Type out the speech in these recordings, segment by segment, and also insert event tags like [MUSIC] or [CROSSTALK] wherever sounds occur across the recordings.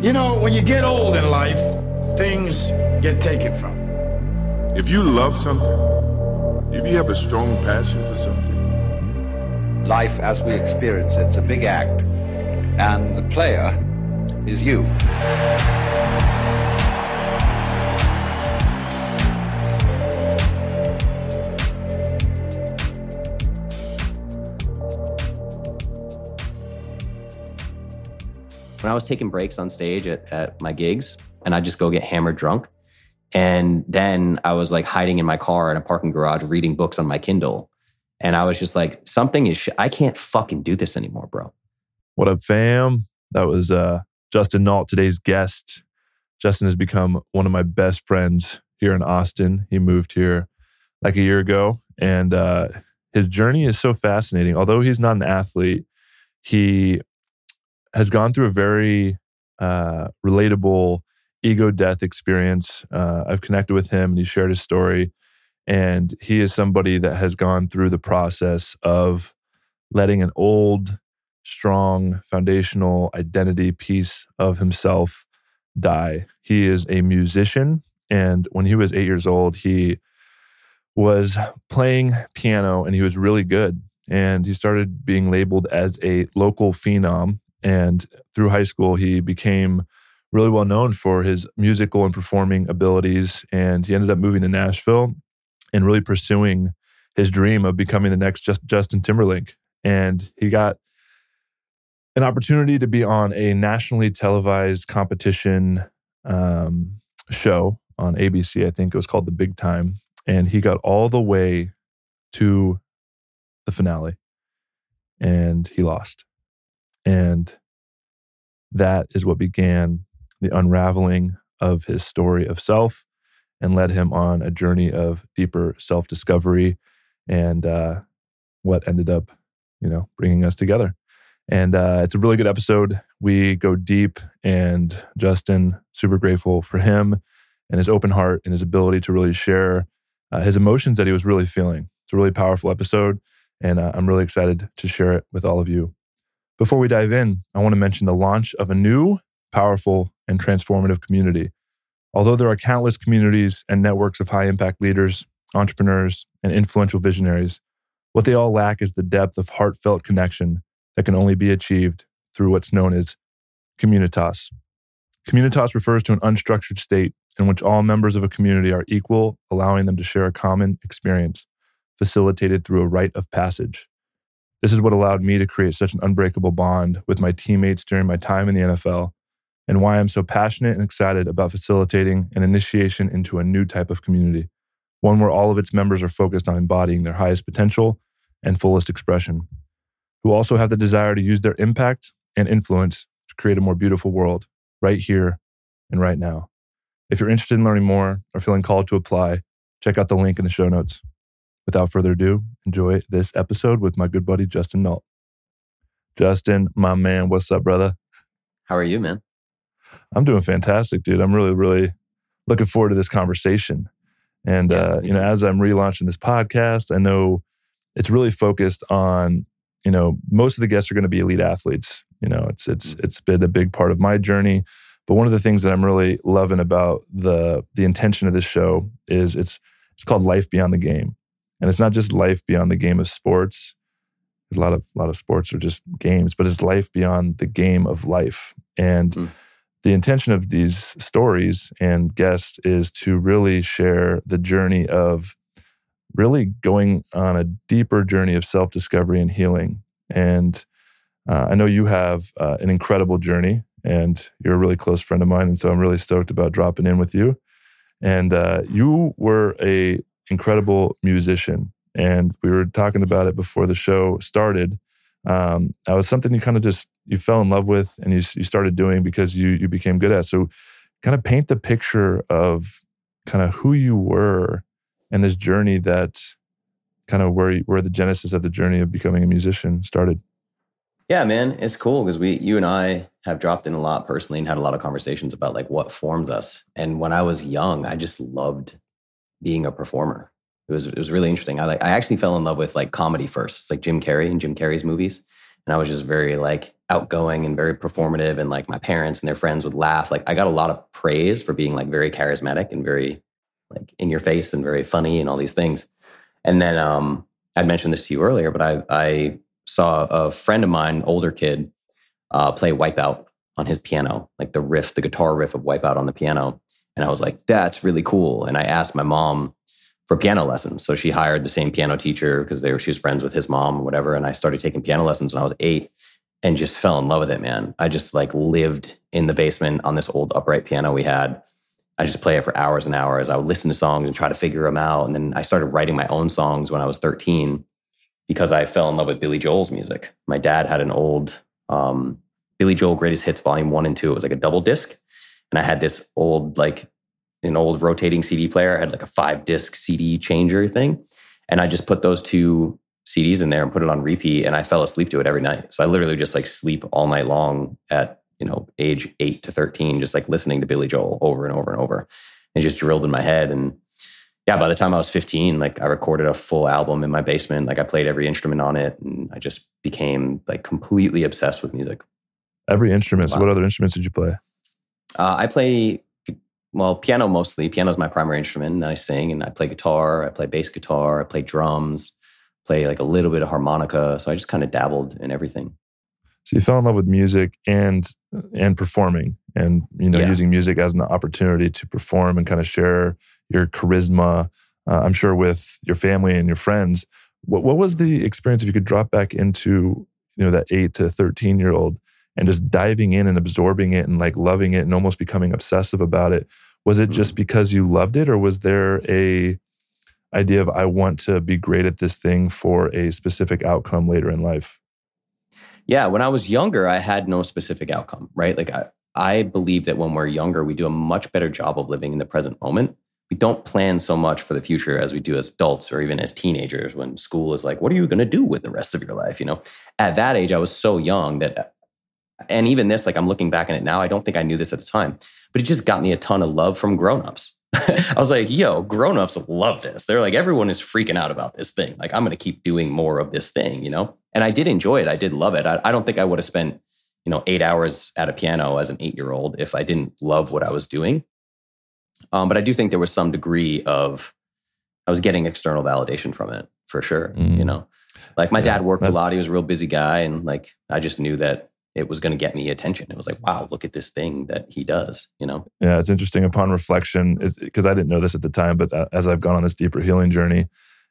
You know, when you get old in life, things get taken from you. If you love something, if you have a strong passion for something, life as we experience it's a big act. And the player is you. When I was taking breaks on stage at, at my gigs, and I'd just go get hammered drunk. And then I was like hiding in my car in a parking garage reading books on my Kindle. And I was just like, something is, sh- I can't fucking do this anymore, bro. What up, fam? That was uh, Justin Nault, today's guest. Justin has become one of my best friends here in Austin. He moved here like a year ago, and uh, his journey is so fascinating. Although he's not an athlete, he has gone through a very uh, relatable ego death experience. Uh, I've connected with him and he shared his story. And he is somebody that has gone through the process of letting an old, strong, foundational identity piece of himself die. He is a musician. And when he was eight years old, he was playing piano and he was really good. And he started being labeled as a local phenom. And through high school, he became really well known for his musical and performing abilities. And he ended up moving to Nashville and really pursuing his dream of becoming the next just Justin Timberlake. And he got an opportunity to be on a nationally televised competition um, show on ABC. I think it was called The Big Time. And he got all the way to the finale and he lost. And that is what began the unraveling of his story of self and led him on a journey of deeper self discovery and uh, what ended up, you know, bringing us together. And uh, it's a really good episode. We go deep, and Justin, super grateful for him and his open heart and his ability to really share uh, his emotions that he was really feeling. It's a really powerful episode, and uh, I'm really excited to share it with all of you. Before we dive in, I want to mention the launch of a new, powerful, and transformative community. Although there are countless communities and networks of high impact leaders, entrepreneurs, and influential visionaries, what they all lack is the depth of heartfelt connection that can only be achieved through what's known as communitas. Communitas refers to an unstructured state in which all members of a community are equal, allowing them to share a common experience, facilitated through a rite of passage. This is what allowed me to create such an unbreakable bond with my teammates during my time in the NFL and why I'm so passionate and excited about facilitating an initiation into a new type of community, one where all of its members are focused on embodying their highest potential and fullest expression, who also have the desire to use their impact and influence to create a more beautiful world right here and right now. If you're interested in learning more or feeling called to apply, check out the link in the show notes. Without further ado, enjoy this episode with my good buddy Justin Nault. Justin, my man, what's up, brother? How are you, man? I'm doing fantastic, dude. I'm really, really looking forward to this conversation. And Yeah, uh, you know, too. as I'm relaunching this podcast, I know it's really focused on, you know, most of the guests are going to be elite athletes. You know, it's it's Mm-hmm. it's been a big part of my journey. But one of the things that I'm really loving about the the intention of this show is it's it's called Life Beyond the Game. And it's not just life beyond the game of sports. There's a lot of a lot of sports are just games, but it's life beyond the game of life. And Mm. the intention of these stories and guests is to really share the journey of really going on a deeper journey of self discovery and healing. And uh, I know you have uh, an incredible journey, and you're a really close friend of mine, and so I'm really stoked about dropping in with you. And uh, you were a incredible musician, and we were talking about it before the show started. Um, that was something you kind of just you fell in love with, and you you started doing because you you became good at. So, kind of paint the picture of kind of who you were and this journey that kind of where where the genesis of the journey of becoming a musician started. Yeah, man, it's cool because we, you and I, have dropped in a lot personally and had a lot of conversations about like what formed us. And when I was young, I just loved being a performer. It was it was really interesting. I like I actually fell in love with like comedy first. It's like Jim Carrey and Jim Carrey's movies, and I was just very like outgoing and very performative and like my parents and their friends would laugh. Like I got a lot of praise for being like very charismatic and very like in your face and very funny and all these things. And then um I'd mentioned this to you earlier, but I I saw a friend of mine, older kid, uh, play Wipeout on his piano, like the riff, the guitar riff of Wipeout on the piano. And I was like, that's really cool. And I asked my mom for piano lessons. So she hired the same piano teacher because they were she was friends with his mom or whatever. And I started taking piano lessons when I was eight and just fell in love with it, man. I just like lived in the basement on this old upright piano we had. I just play it for hours and hours. I would listen to songs and try to figure them out. And then I started writing my own songs when I was 13 because I fell in love with Billy Joel's music. My dad had an old um, Billy Joel Greatest Hits Volume One and Two. It was like a double disc, and I had this old like an old rotating CD player. I had like a five disc CD changer thing, and I just put those two CDs in there and put it on repeat, and I fell asleep to it every night. So I literally just like sleep all night long at you know age eight to thirteen, just like listening to Billy Joel over and over and over, and just drilled in my head and yeah, by the time I was 15, like I recorded a full album in my basement. Like I played every instrument on it and I just became like completely obsessed with music. Every instrument. Wow. So, what other instruments did you play? Uh, I play, well, piano mostly. Piano is my primary instrument. And I sing and I play guitar. I play bass guitar. I play drums, play like a little bit of harmonica. So, I just kind of dabbled in everything. So, you fell in love with music and and performing and you know yeah. using music as an opportunity to perform and kind of share your charisma uh, i'm sure with your family and your friends what, what was the experience if you could drop back into you know that 8 to 13 year old and just diving in and absorbing it and like loving it and almost becoming obsessive about it was it just mm. because you loved it or was there a idea of i want to be great at this thing for a specific outcome later in life yeah when i was younger i had no specific outcome right? Like i, I believe that when we're younger we do a much better job of living in the present moment. We don't plan so much for the future as we do as adults or even as teenagers when school is like what are you going to do with the rest of your life? You know? At that age i was so young that and even this, like I'm looking back on it now, I don't think I knew this at the time, but it just got me a ton of love from grown-ups. [LAUGHS] I was like, yo, grown-ups love this. They're like, everyone is freaking out about this thing. Like, I'm gonna keep doing more of this thing, you know? And I did enjoy it. I did love it. I, I don't think I would have spent, you know, eight hours at a piano as an eight-year-old if I didn't love what I was doing. Um, but I do think there was some degree of I was getting external validation from it for sure. Mm. You know, like my yeah, dad worked that, a lot. He was a real busy guy, and like I just knew that it was going to get me attention. It was like, wow, look at this thing that he does, you know? Yeah, it's interesting upon reflection, because I didn't know this at the time, but uh, as I've gone on this deeper healing journey,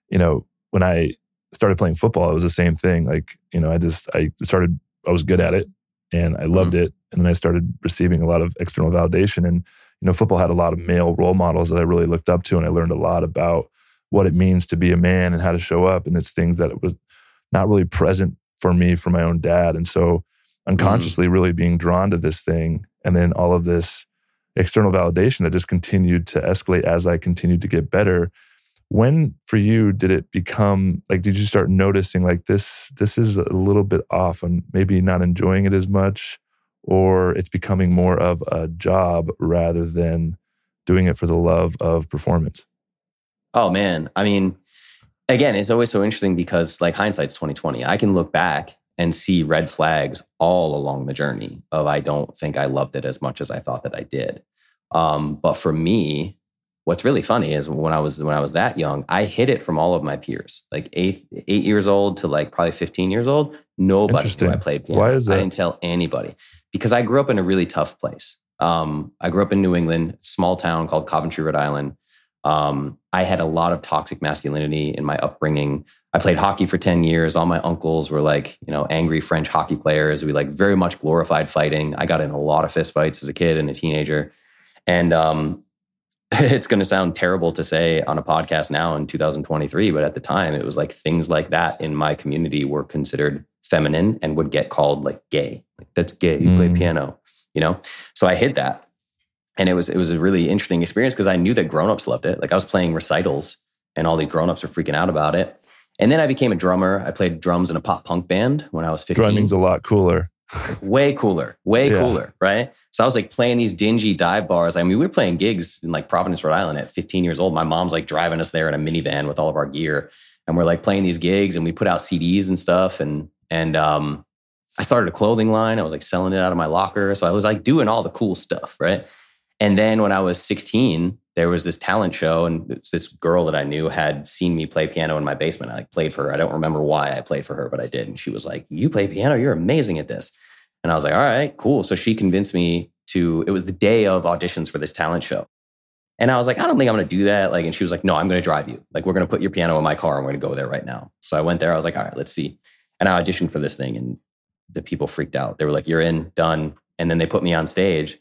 you know, when I started playing football, it was the same thing. Like, you know, I just, I started, I was good at it and I loved mm-hmm. it. And then I started receiving a lot of external validation. And, you know, football had a lot of male role models that I really looked up to. And I learned a lot about what it means to be a man and how to show up. And it's things that it was not really present for me from my own dad. And so, unconsciously mm. really being drawn to this thing. And then all of this external validation that just continued to escalate as I continued to get better. When for you did it become like did you start noticing like this this is a little bit off and maybe not enjoying it as much or it's becoming more of a job rather than doing it for the love of performance? Oh man, I mean again, it's always so interesting because like hindsight's 2020. I can look back and see red flags all along the journey of I don't think I loved it as much as I thought that I did. Um, but for me, what's really funny is when I was when I was that young, I hid it from all of my peers. Like eight eight years old to like probably 15 years old, nobody knew I played piano. Why is that? I didn't tell anybody because I grew up in a really tough place. Um, I grew up in New England, small town called Coventry, Rhode Island. Um, I had a lot of toxic masculinity in my upbringing. I played hockey for 10 years. All my uncles were like, you know, angry French hockey players. We like very much glorified fighting. I got in a lot of fist fights as a kid and a teenager. And um, [LAUGHS] it's going to sound terrible to say on a podcast now in 2023, but at the time, it was like things like that in my community were considered feminine and would get called like gay. Like, that's gay. You mm. play piano, you know? So I hid that. And it was it was a really interesting experience because I knew that grown-ups loved it. Like I was playing recitals and all the grown-ups were freaking out about it. And then I became a drummer. I played drums in a pop punk band when I was 15. Drumming's a lot cooler. [LAUGHS] way cooler, way yeah. cooler, right? So I was like playing these dingy dive bars. I mean, we were playing gigs in like Providence, Rhode Island at 15 years old. My mom's like driving us there in a minivan with all of our gear. And we're like playing these gigs and we put out CDs and stuff. And, and, um, I started a clothing line. I was like selling it out of my locker. So I was like doing all the cool stuff, right? And then when I was 16, there was this talent show, and this girl that I knew had seen me play piano in my basement. I like played for her. I don't remember why I played for her, but I did. And she was like, "You play piano? You're amazing at this." And I was like, "All right, cool." So she convinced me to. It was the day of auditions for this talent show, and I was like, "I don't think I'm going to do that." Like, and she was like, "No, I'm going to drive you. Like, we're going to put your piano in my car, and we're going to go there right now." So I went there. I was like, "All right, let's see." And I auditioned for this thing, and the people freaked out. They were like, "You're in, done." And then they put me on stage.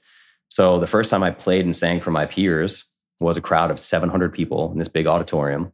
So the first time I played and sang for my peers was a crowd of 700 people in this big auditorium.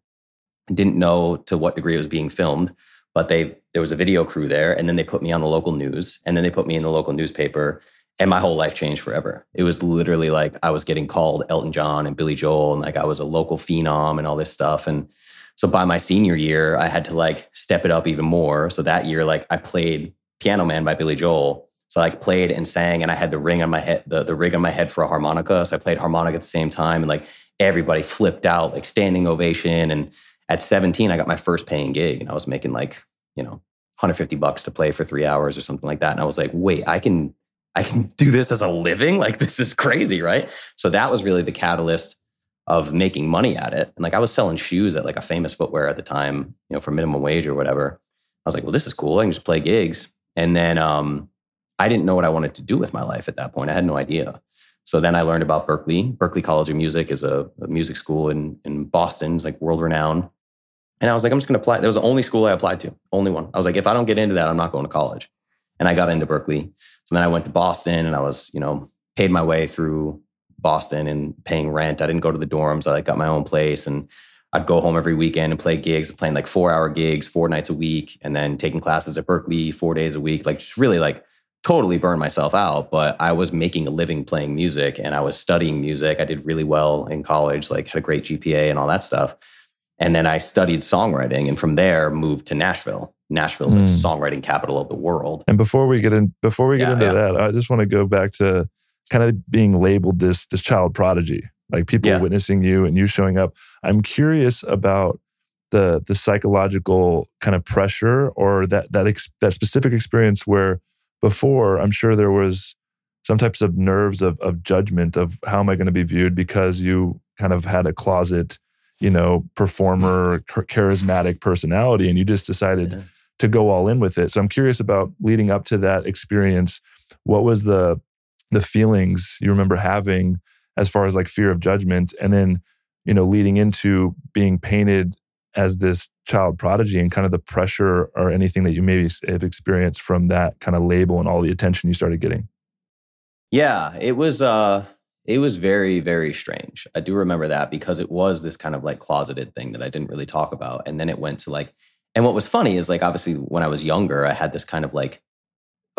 Didn't know to what degree it was being filmed, but they there was a video crew there, and then they put me on the local news, and then they put me in the local newspaper, and my whole life changed forever. It was literally like I was getting called Elton John and Billy Joel, and like I was a local phenom and all this stuff. And so by my senior year, I had to like step it up even more. So that year, like I played Piano Man by Billy Joel so I like played and sang, and I had the ring on my head, the, the rig on my head for a harmonica. So I played harmonica at the same time, and like everybody flipped out, like standing ovation. And at 17, I got my first paying gig, and I was making like you know 150 bucks to play for three hours or something like that. And I was like, wait, I can I can do this as a living? Like this is crazy, right? So that was really the catalyst of making money at it. And like I was selling shoes at like a famous footwear at the time, you know, for minimum wage or whatever. I was like, well, this is cool. I can just play gigs. And then um, I didn't know what I wanted to do with my life at that point. I had no idea. So then I learned about Berklee. Berklee College of Music is a, a music school in, in Boston. It's like world renowned. And I was like, I'm just going to apply. That was the only school I applied to, only one. I was like, if I don't get into that, I'm not going to college. And I got into Berklee. So then I went to Boston and I was, you know, paid my way through Boston and paying rent. I didn't go to the dorms. I like got my own place and I'd go home every weekend and play gigs, playing like four hour gigs, four nights a week, and then taking classes at Berklee four days a week. Like just really like totally burned myself out, but I was making a living playing music and I was studying music. I did really well in college, like had a great GPA and all that stuff. And then I studied songwriting and from there moved to Nashville. Nashville's mm. like songwriting capital of the world. And before we get in before we get yeah, into yeah. that, I just want to go back to kind of being labeled this this child prodigy. Like people yeah. witnessing you and you showing up. I'm curious about the the psychological kind of pressure or that that ex, that specific experience where before, I'm sure there was some types of nerves of, of judgment of how am I going to be viewed because you kind of had a closet, you know, performer, charismatic personality, and you just decided yeah. to go all in with it. So I'm curious about leading up to that experience. What was the the feelings you remember having as far as like fear of judgment, and then you know leading into being painted as this child prodigy and kind of the pressure or anything that you maybe have experienced from that kind of label and all the attention you started getting? Yeah, it was uh it was very very strange. I do remember that because it was this kind of like closeted thing that I didn't really talk about and then it went to like and what was funny is like obviously when I was younger I had this kind of like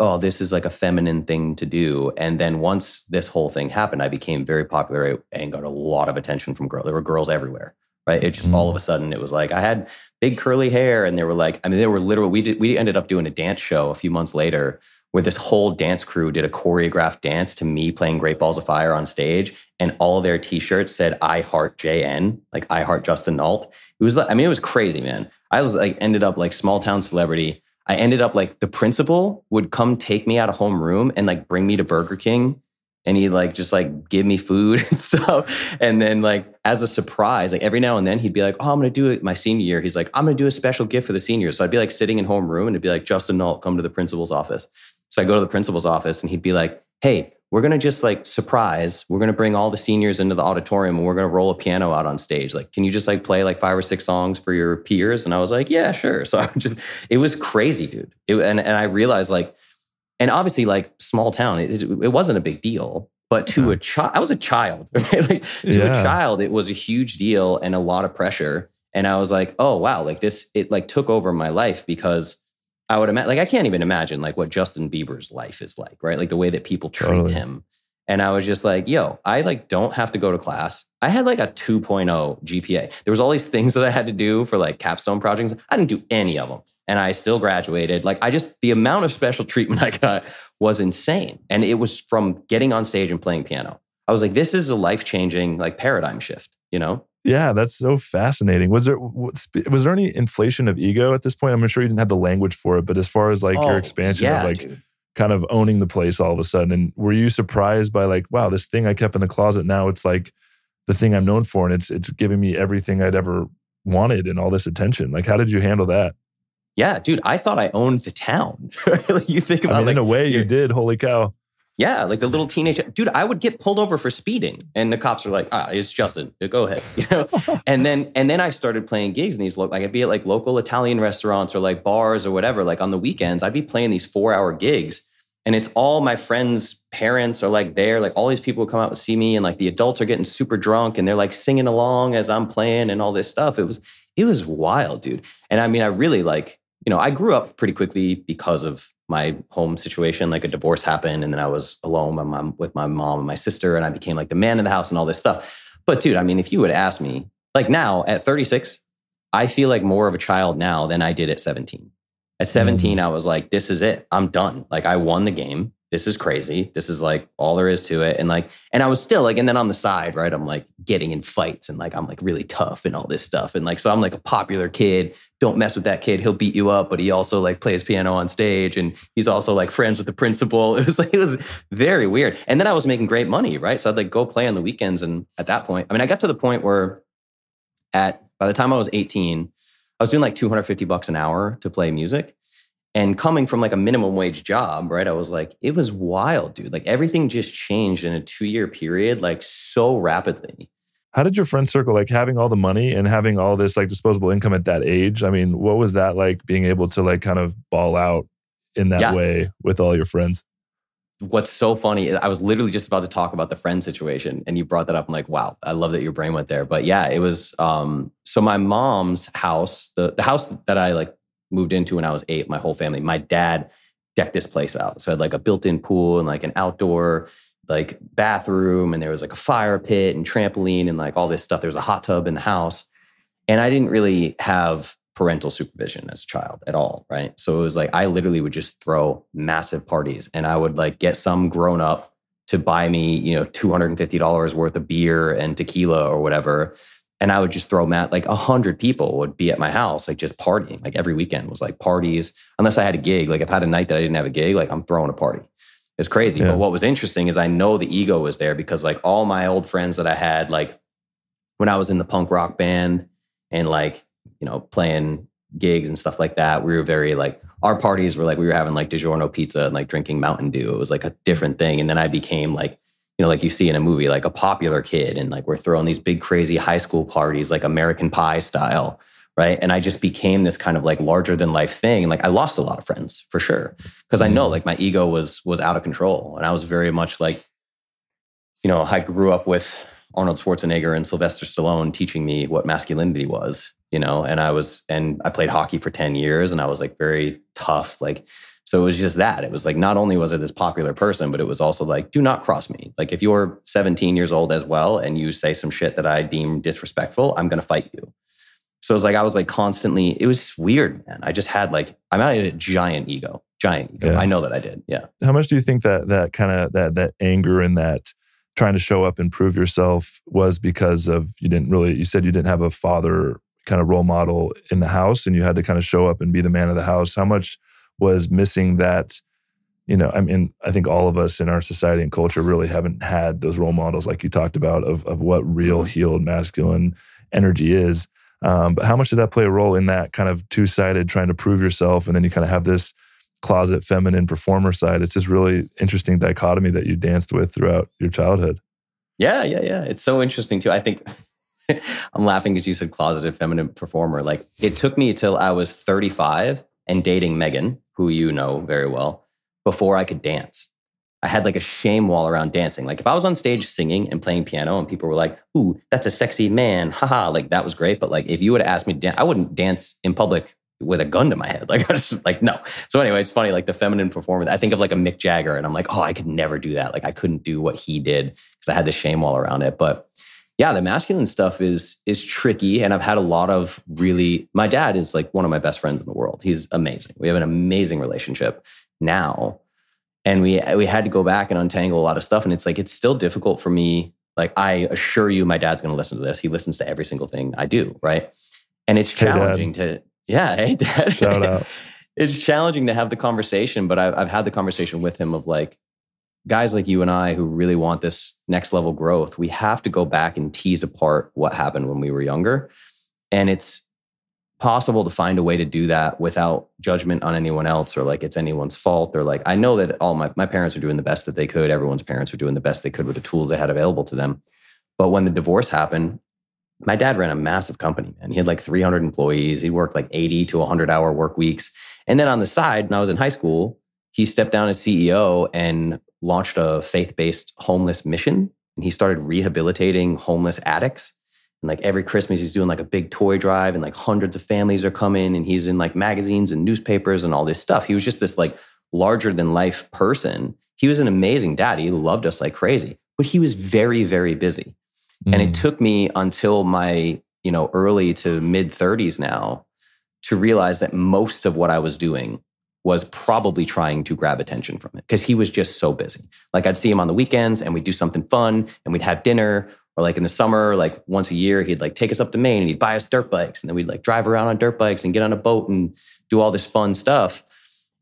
oh this is like a feminine thing to do and then once this whole thing happened I became very popular and got a lot of attention from girls. There were girls everywhere right? It just mm. all of a sudden it was like I had big curly hair, and they were like, I mean, they were literal. We did we ended up doing a dance show a few months later where this whole dance crew did a choreographed dance to me playing Great Balls of Fire on stage, and all their T-shirts said "I heart JN," like "I heart Justin Nault." It was, like I mean, it was crazy, man. I was like, ended up like small town celebrity. I ended up like the principal would come take me out of homeroom and like bring me to Burger King and he'd like just like give me food [LAUGHS] and stuff. And then like as a surprise, like every now and then he'd be like, "Oh, I'm gonna do it." My senior year, he's like, "I'm gonna do a special gift for the seniors." So I'd be like sitting in homeroom, and it'd be like, "Justin Nault, come to the principal's office." So I go to the principal's office, and he'd be like, "Hey." We're gonna just like surprise. We're gonna bring all the seniors into the auditorium and we're gonna roll a piano out on stage. Like, can you just like play like five or six songs for your peers? And I was like, yeah, sure. [LAUGHS] So I just, it was crazy, dude. It, and and I realized like, and obviously like small town, it, it wasn't a big deal but to uh-huh. a child, I was a child, [LAUGHS] right? Like to yeah. a child, it was a huge deal and a lot of pressure. And I was like, oh wow, like this, it like took over my life because I would imagine, like, I can't even imagine like what Justin Bieber's life is like, right? Like the way that people treat totally. him. And I was just like, yo, I like don't have to go to class. I had like a 2.0 GPA. There was all these things that I had to do for like capstone projects. I didn't do any of them. And I still graduated. Like I just the amount of special treatment [LAUGHS] I got was insane. And it was from getting on stage and playing piano. I was like, this is a life-changing like paradigm shift, you know? Yeah, that's so fascinating. Was there was there any inflation of ego at this point? I'm sure you didn't have the language for it, but as far as like Oh, your expansion yeah, of like dude. kind of owning the place all of a sudden, and were you surprised by like, wow, this thing I kept in the closet now it's like the thing I'm known for, and it's it's giving me everything I'd ever wanted and all this attention. Like, how did you handle that? Yeah, dude, I thought I owned the town. [LAUGHS] like you think I about mean, like in a way, you did. Holy cow! Yeah, like a little teenage dude. I would get pulled over for speeding, and the cops are like, "Ah, it's Justin. Go ahead," [LAUGHS] you know. [LAUGHS] and then and then I started playing gigs in these lo- like I'd be at like local Italian restaurants or like bars or whatever. Like on the weekends, I'd be playing these four hour gigs, and it's all my friends' parents are like there. Like all these people would come out and see me, and like the adults are getting super drunk, and they're like singing along as I'm playing and all this stuff. It was it was wild, dude. And I mean, I really like you know I grew up pretty quickly because of my home situation like a divorce happened and then i was alone with my, with my mom and my sister and i became like the man of the house and all this stuff. But dude i mean if you would ask me like now at 36 i feel like more of a child now than i did at 17 at 17 mm. i was like this is it. I'm done. Like i won the game this is crazy this is like all there is to it and like and i was still like and then on the side right i'm like getting in fights and like i'm like really tough and all this stuff and like so i'm like a popular kid don't mess with that kid. He'll beat you up, but he also like plays piano on stage and he's also like friends with the principal. [LAUGHS] It was like, it was very weird. And then I was making great money, right? So I'd like go play on the weekends. And at that point, I mean, I got to the point where at, by the time I was 18, I was doing like 250 bucks an hour to play music. And coming from like a minimum wage job, right? I was like, it was wild, dude. Like everything just changed in a two year period, like so rapidly. How did your friend circle like having all the money and having all this like disposable income at that age? I mean, what was that like being able to like kind of ball out in that Yeah. way with all your friends? what's so funny is I was literally just about to talk about the friend situation and you brought that up. I'm like, wow, I love that your brain went there. But yeah, it was um so my mom's house, the, the house that I like moved into when I was eight, my whole family, my dad decked this place out. So I had like a built-in pool and like an outdoor like bathroom and there was like a fire pit and trampoline and like all this stuff. There was a hot tub in the house. And I didn't really have parental supervision as a child at all, right? So it was like I literally would just throw massive parties and I would like get some grown up to buy me, you know, $250 worth of beer and tequila or whatever. And I would just throw mat like a hundred people would be at my house, like just partying. Like every weekend was like parties, unless I had a gig. Like if I had a night that I didn't have a gig, like I'm throwing a party. It's crazy. Yeah. But what was interesting is I know the ego was there because like all my old friends that I had, like when I was in the punk rock band and like, you know, playing gigs and stuff like that, we were very like, our parties were like, we were having like DiGiorno pizza and like drinking Mountain Dew. It was like a different thing. And then I became like, you know, like you see in a movie, like a popular kid, and like we're throwing these big, crazy high school parties, like American Pie style, right? And I just became this kind of like larger than life thing. And like I lost a lot of friends for sure, because I know mm. like my ego was was out of control, and I was very much like, you know, I grew up with Arnold Schwarzenegger and Sylvester Stallone teaching me what masculinity was, you know, and I was, and I played hockey for 10 years and I was like very tough. Like, so it was just that. It was like, not only was I this popular person, but it was also like, do not cross me. Like, if you're 17 years old as well and you say some shit that I deem disrespectful, I'm going to fight you. So it was like, I was like constantly, it was weird, man. I just had like, I'm at a giant ego, giant ego. Yeah. I know that I did. Yeah. How much do you think that that kind of that that anger and that trying to show up and prove yourself was because of you didn't really you said you didn't have a father kind of role model in the house and you had to kind of show up and be the man of the house. How much was missing that you know, I mean, I think all of us in our society and culture really haven't had those role models like you talked about of of what real healed masculine energy is. Um, but how much did that play a role in that kind of two sided trying to prove yourself, and then you kind of have this closet feminine performer side? It's just really interesting dichotomy that you danced with throughout your childhood. Yeah, yeah, yeah. It's so interesting too. I think [LAUGHS] I'm laughing because you said closeted feminine performer. Like it took me till I was 35 and dating Megan, who you know very well, before I could dance. I had like a shame wall around dancing. Like if I was on stage singing and playing piano and people were like, ooh, that's a sexy man, haha, like that was great. But like if you would have asked me to dance, I wouldn't dance in public with a gun to my head. [LAUGHS] Like I was just like, no. So anyway, it's funny, like the feminine performance. I think of like a Mick Jagger and I'm like, oh, I could never do that. Like I couldn't do what he did because I had this shame wall around it. But yeah, the masculine stuff is is tricky. And I've had a lot of really my dad is like one of my best friends in the world. He's amazing. We have an amazing relationship now. And we we had to go back and untangle a lot of stuff. And it's like it's still difficult for me Like, I assure you, my dad's going to listen to this. He listens to every single thing I do, right? And it's Hey, challenging to, yeah, [LAUGHS] hey, dad. Shout out. it's challenging to have the conversation, but I've, I've had the conversation with him of like, guys like you and I who really want this next level growth, we have to go back and tease apart what happened when we were younger. And it's possible to find a way to do that without judgment on anyone else or like it's anyone's fault or like I know that all my, my parents are doing the best that they could. Everyone's parents are doing the best they could with the tools they had available to them. But when the divorce happened, my dad ran a massive company and he had like 300 employees. He worked like 80 to 100 hour work weeks. And then on the side, when I was in high school, he stepped down as CEO and launched a faith based homeless mission. And he started rehabilitating homeless addicts. And like every Christmas, he's doing like a big toy drive, and like hundreds of families are coming, and he's in like magazines and newspapers and all this stuff. He was just this like larger than life person. He was an amazing dad. He loved us like crazy, but he was very, very busy. And it Mm. took me until my, you know, early to mid 30s now to realize that most of what I was doing was probably trying to grab attention from it because he was just so busy. Like I'd see him on the weekends and we'd do something fun and we'd have dinner or like in the summer, like once a year, he'd like take us up to Maine and he'd buy us dirt bikes and then we'd like drive around on dirt bikes and get on a boat and do all this fun stuff.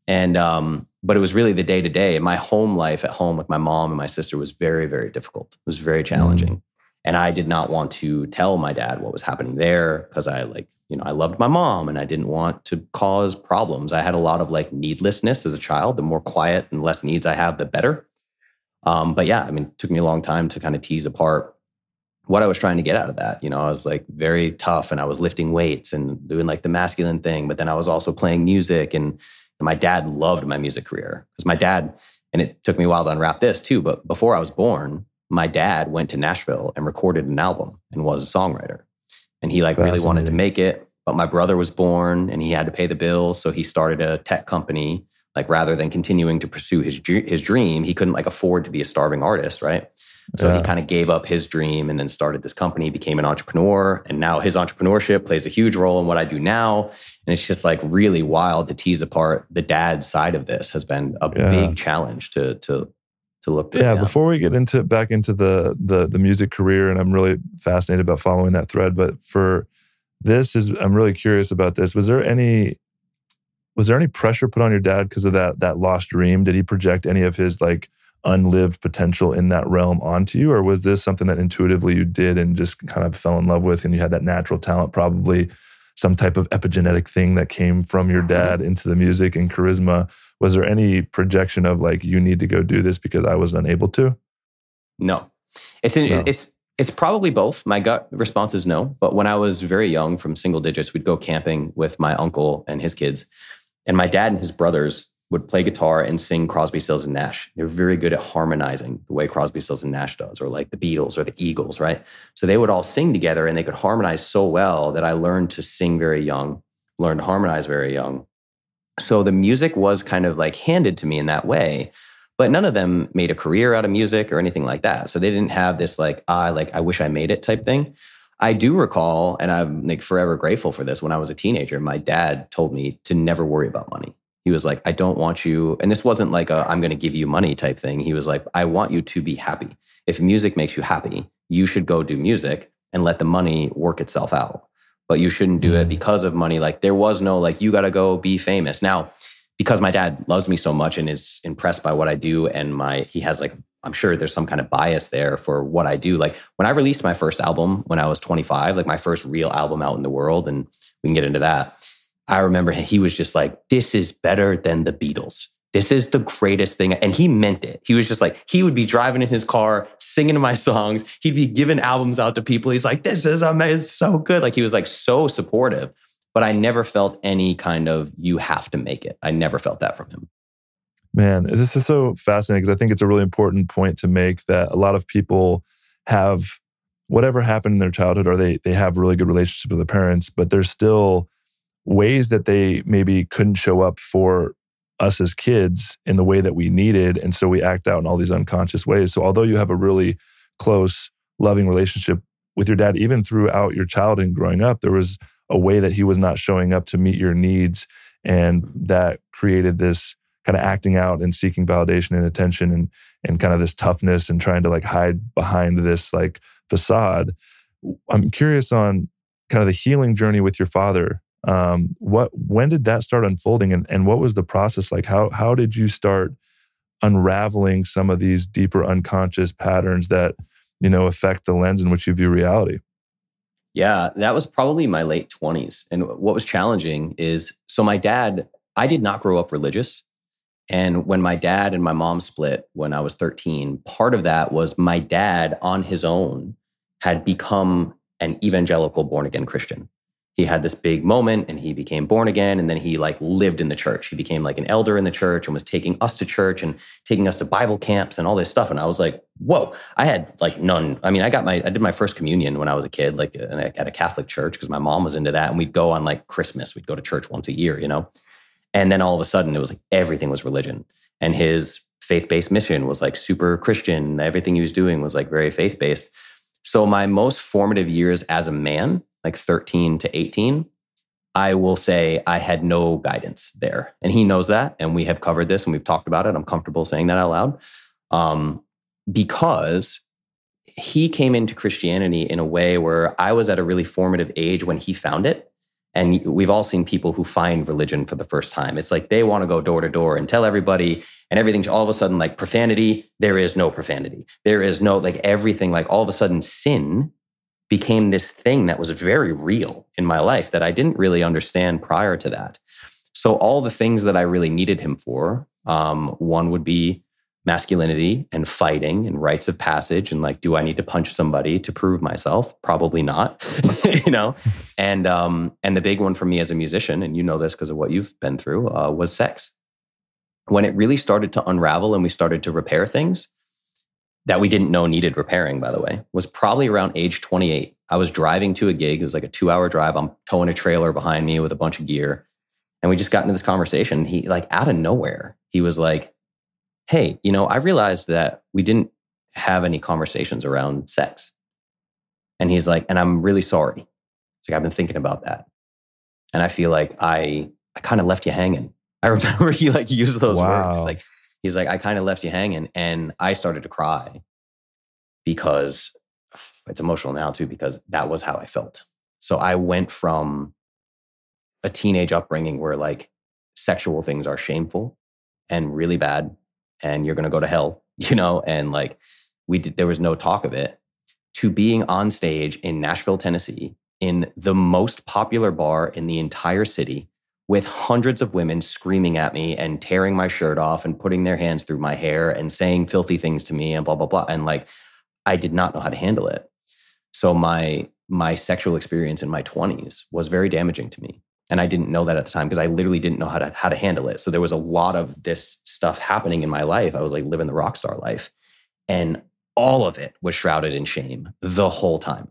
And um, but it was really the day to day. My home life at home with my mom and my sister was very, very difficult. It was very challenging. And I did not want to tell my dad what was happening there because I like, you know, I loved my mom and I didn't want to cause problems. I had a lot of like needlessness as a child. The more quiet and less needs I have, the better. Um, but yeah, I mean, it took me a long time to kind of tease apart what I was trying to get out of that. You know, I was like very tough and I was lifting weights and doing like the masculine thing, but then I was also playing music and, and my dad loved my music career because my dad, and it took me a while to unwrap this too, but before I was born, my dad went to Nashville and recorded an album and was a songwriter. And he like really wanted to make it, but my brother was born and he had to pay the bills, so he started a tech company. Like rather than continuing to pursue his his dream, he couldn't like afford to be a starving artist, right? So Yeah. he kind of gave up his dream and then started this company, became an entrepreneur. And now his entrepreneurship plays a huge role in what I do now. And it's just like really wild to tease apart the dad side of this has been a Yeah. big challenge to to to look yeah, before we get into back into the the the music career and i'm really fascinated about following that thread but for this is i'm really curious about this. Was there any was there any pressure put on your dad because of that that lost dream? Did he project any of his like unlived potential in that realm onto you or was this something that intuitively you did and just kind of fell in love with and you had that natural talent probably some type of epigenetic thing that came from your mm-hmm. dad into the music and charisma was there any projection of like you need to go do this because i was unable to No, it's in, No. it's it's probably both. My gut response is no. But when I was very young, from single digits, we'd go camping with my uncle and his kids, and my dad and his brothers would play guitar and sing Crosby, Stills, and Nash. They're very good at harmonizing the way Crosby, Stills, and Nash does, or like the Beatles or the Eagles, right? So they would all sing together, and they could harmonize so well that I learned to sing very young, learned to harmonize very young. So the music was kind of like handed to me in that way but none of them made a career out of music or anything like that. So they didn't have this like, ah, like I wish I made it type thing. I do recall, and I'm like forever grateful for this. When I was a teenager, my dad told me to never worry about money. He was like, I don't want you, and this wasn't like a I'm going to give you money type thing. He was like, I want you to be happy. If music makes you happy, you should go do music and let the money work itself out. But you shouldn't do it Mm. because of money. Like there was no like, you got to go be famous. Now, because my dad loves me so much and is impressed by what I do and my he has like I'm sure there's some kind of bias there for what I do. Like when I released my first album when I was 25, like my first real album out in the world and we can get into that. I remember he was just like this is better than the Beatles. This is the greatest thing and he meant it. He was just like he would be driving in his car singing my songs. He'd be giving albums out to people. He's like this is amazing, it's so good. Like he was like so supportive but I never felt any kind of you have to make it. I never felt that from him. Man, this is so fascinating because I think it's a really important point to make that a lot of people have whatever happened in their childhood or they they have really good relationships with their parents, but there's still ways that they maybe couldn't show up for us as kids in the way that we needed. And so we act out in all these unconscious ways. So although you have a really close, loving relationship with your dad, even throughout your childhood and growing up, there was a way that he was not showing up to meet your needs. And that created this kind of acting out and seeking validation and attention and and kind of this toughness and trying to like hide behind this like facade. I'm curious on kind of the healing journey with your father. Um, what when did that start unfolding and, and what was the process like? How how did you start unraveling some of these deeper unconscious patterns that you know affect the lens in which you view reality? Yeah, that was probably my late 20s. And what was challenging is so my dad, I did not grow up religious. And when my dad and my mom split when I was 13, part of that was my dad on his own had become an evangelical born again Christian. He had this big moment and he became born again. And then he like lived in the church. He became like an elder in the church and was taking us to church and taking us to Bible camps and all this stuff. And I was like, whoa, I had like none. I mean, I got my, I did my first communion when I was a kid, like at a Catholic church because my mom was into that. And we'd go on like Christmas, we'd go to church once a year, you know? And then all of a sudden, it was like everything was religion. And his faith based mission was like super Christian. Everything he was doing was like very faith based. So, my most formative years as a man, like 13 to 18, I will say I had no guidance there. And he knows that. And we have covered this and we've talked about it. I'm comfortable saying that out loud. Um, because he came into Christianity in a way where I was at a really formative age when he found it. And we've all seen people who find religion for the first time. It's like they want to go door to door and tell everybody, and everything all of a sudden, like profanity, there is no profanity. There is no, like everything, like all of a sudden, sin became this thing that was very real in my life that I didn't really understand prior to that. So, all the things that I really needed him for, um, one would be masculinity and fighting and rites of passage and like do i need to punch somebody to prove myself? Probably not [LAUGHS] you know? And um and the big one for me as a musician and you know this because of what you've been through uh, was sex. When it really started to unravel and we started to repair things that we didn't know needed repairing by the way was probably around age 28 i was driving to a gig it was like a two hour drive i'm towing a trailer behind me with a bunch of gear and we just got into this conversation he like out of nowhere he was like hey, you know, I realized that we didn't have any conversations around sex. And he's like, and I'm really sorry. It's like, I've been thinking about that. And I feel like I, I kind of left you hanging. I remember [LAUGHS] he like used those wow. words. He's like, he's like, I kind of left you hanging. And I started to cry because it's emotional now too, because that was how I felt. So I went from a teenage upbringing where like sexual things are shameful and really bad and you're going to go to hell, [LAUGHS] you know, and like we did, there was no talk of it to being on stage in Nashville, Tennessee, in the most popular bar in the entire city with hundreds of women screaming at me and tearing my shirt off and putting their hands through my hair and saying filthy things to me and blah blah blah and like I did not know how to handle it. So my my sexual experience in my 20s was very damaging to me and I didn't know that at the time because I literally didn't know how to how to handle it. So there was a lot of this stuff happening in my life. I was like living the rock star life. And all of it was shrouded in shame the whole time.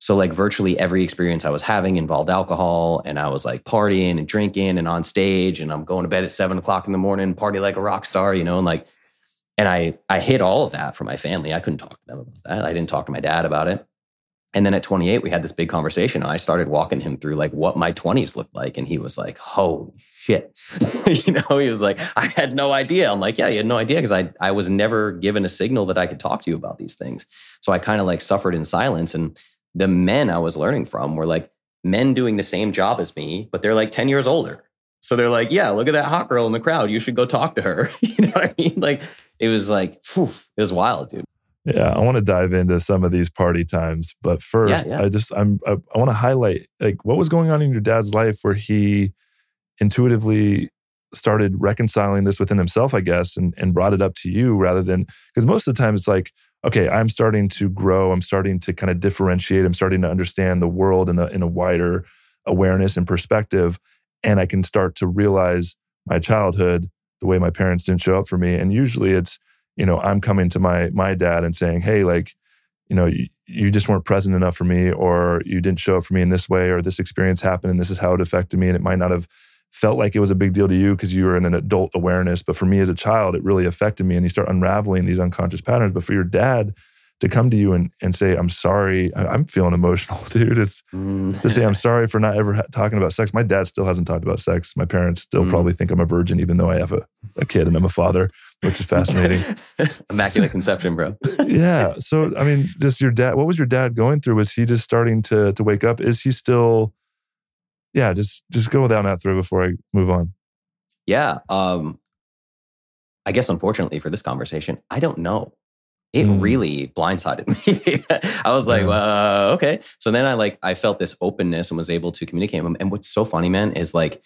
So like virtually every experience I was having involved alcohol and I was like partying and drinking and on stage and I'm going to bed at seven o'clock in the morning, party like a rock star, you know, and like and I I hid all of that from my family. I couldn't talk to them about that. I didn't talk to my dad about it. And then at 28, we had this big conversation. And I started walking him through like what my 20s looked like. And he was like, holy shit. [LAUGHS] you know, he was like, I had no idea. I'm like, yeah, you had no idea because I, I was never given a signal that I could talk to you about these things. So I kind of like suffered in silence. And the men I was learning from were like men doing the same job as me, but they're like 10 years older. So they're like, yeah, look at that hot girl in the crowd. You should go talk to her. [LAUGHS] you know what I mean? Like, it was like, phew, it was wild, dude. Yeah, I want to dive into some of these party times, but first, yeah, yeah. I just I'm I, I want to highlight like what was going on in your dad's life where he intuitively started reconciling this within himself, I guess, and and brought it up to you rather than because most of the time it's like, okay, I'm starting to grow, I'm starting to kind of differentiate, I'm starting to understand the world in a in a wider awareness and perspective, and I can start to realize my childhood, the way my parents didn't show up for me, and usually it's you know, I'm coming to my my dad and saying, "Hey, like, you know, you, you just weren't present enough for me, or you didn't show up for me in this way, or this experience happened and this is how it affected me, and it might not have felt like it was a big deal to you because you were in an adult awareness, but for me as a child, it really affected me." And you start unraveling these unconscious patterns. But for your dad to come to you and, and say, I'm sorry, I, am feeling emotional, [LAUGHS] dude. It's Mm. to say, I'm [LAUGHS] sorry for not ever ha- talking about sex. My dad still hasn't talked about sex. My parents still Mm. probably think I'm a virgin, even though I have a, a kid and I'm a father, which is fascinating. [LAUGHS] Immaculate conception, bro. yeah. So, I mean, just your dad, what was your dad going through? Was he just starting to, to wake up? Is he still, yeah, just, just go down that through before I move on. Yeah. Um, I guess unfortunately for this conversation, I don't know. It Mm. really blindsided [LAUGHS] me. I was like, Yeah. uh, okay. So then I like I felt this openness and was able to communicate with him. And what's so funny, man, is like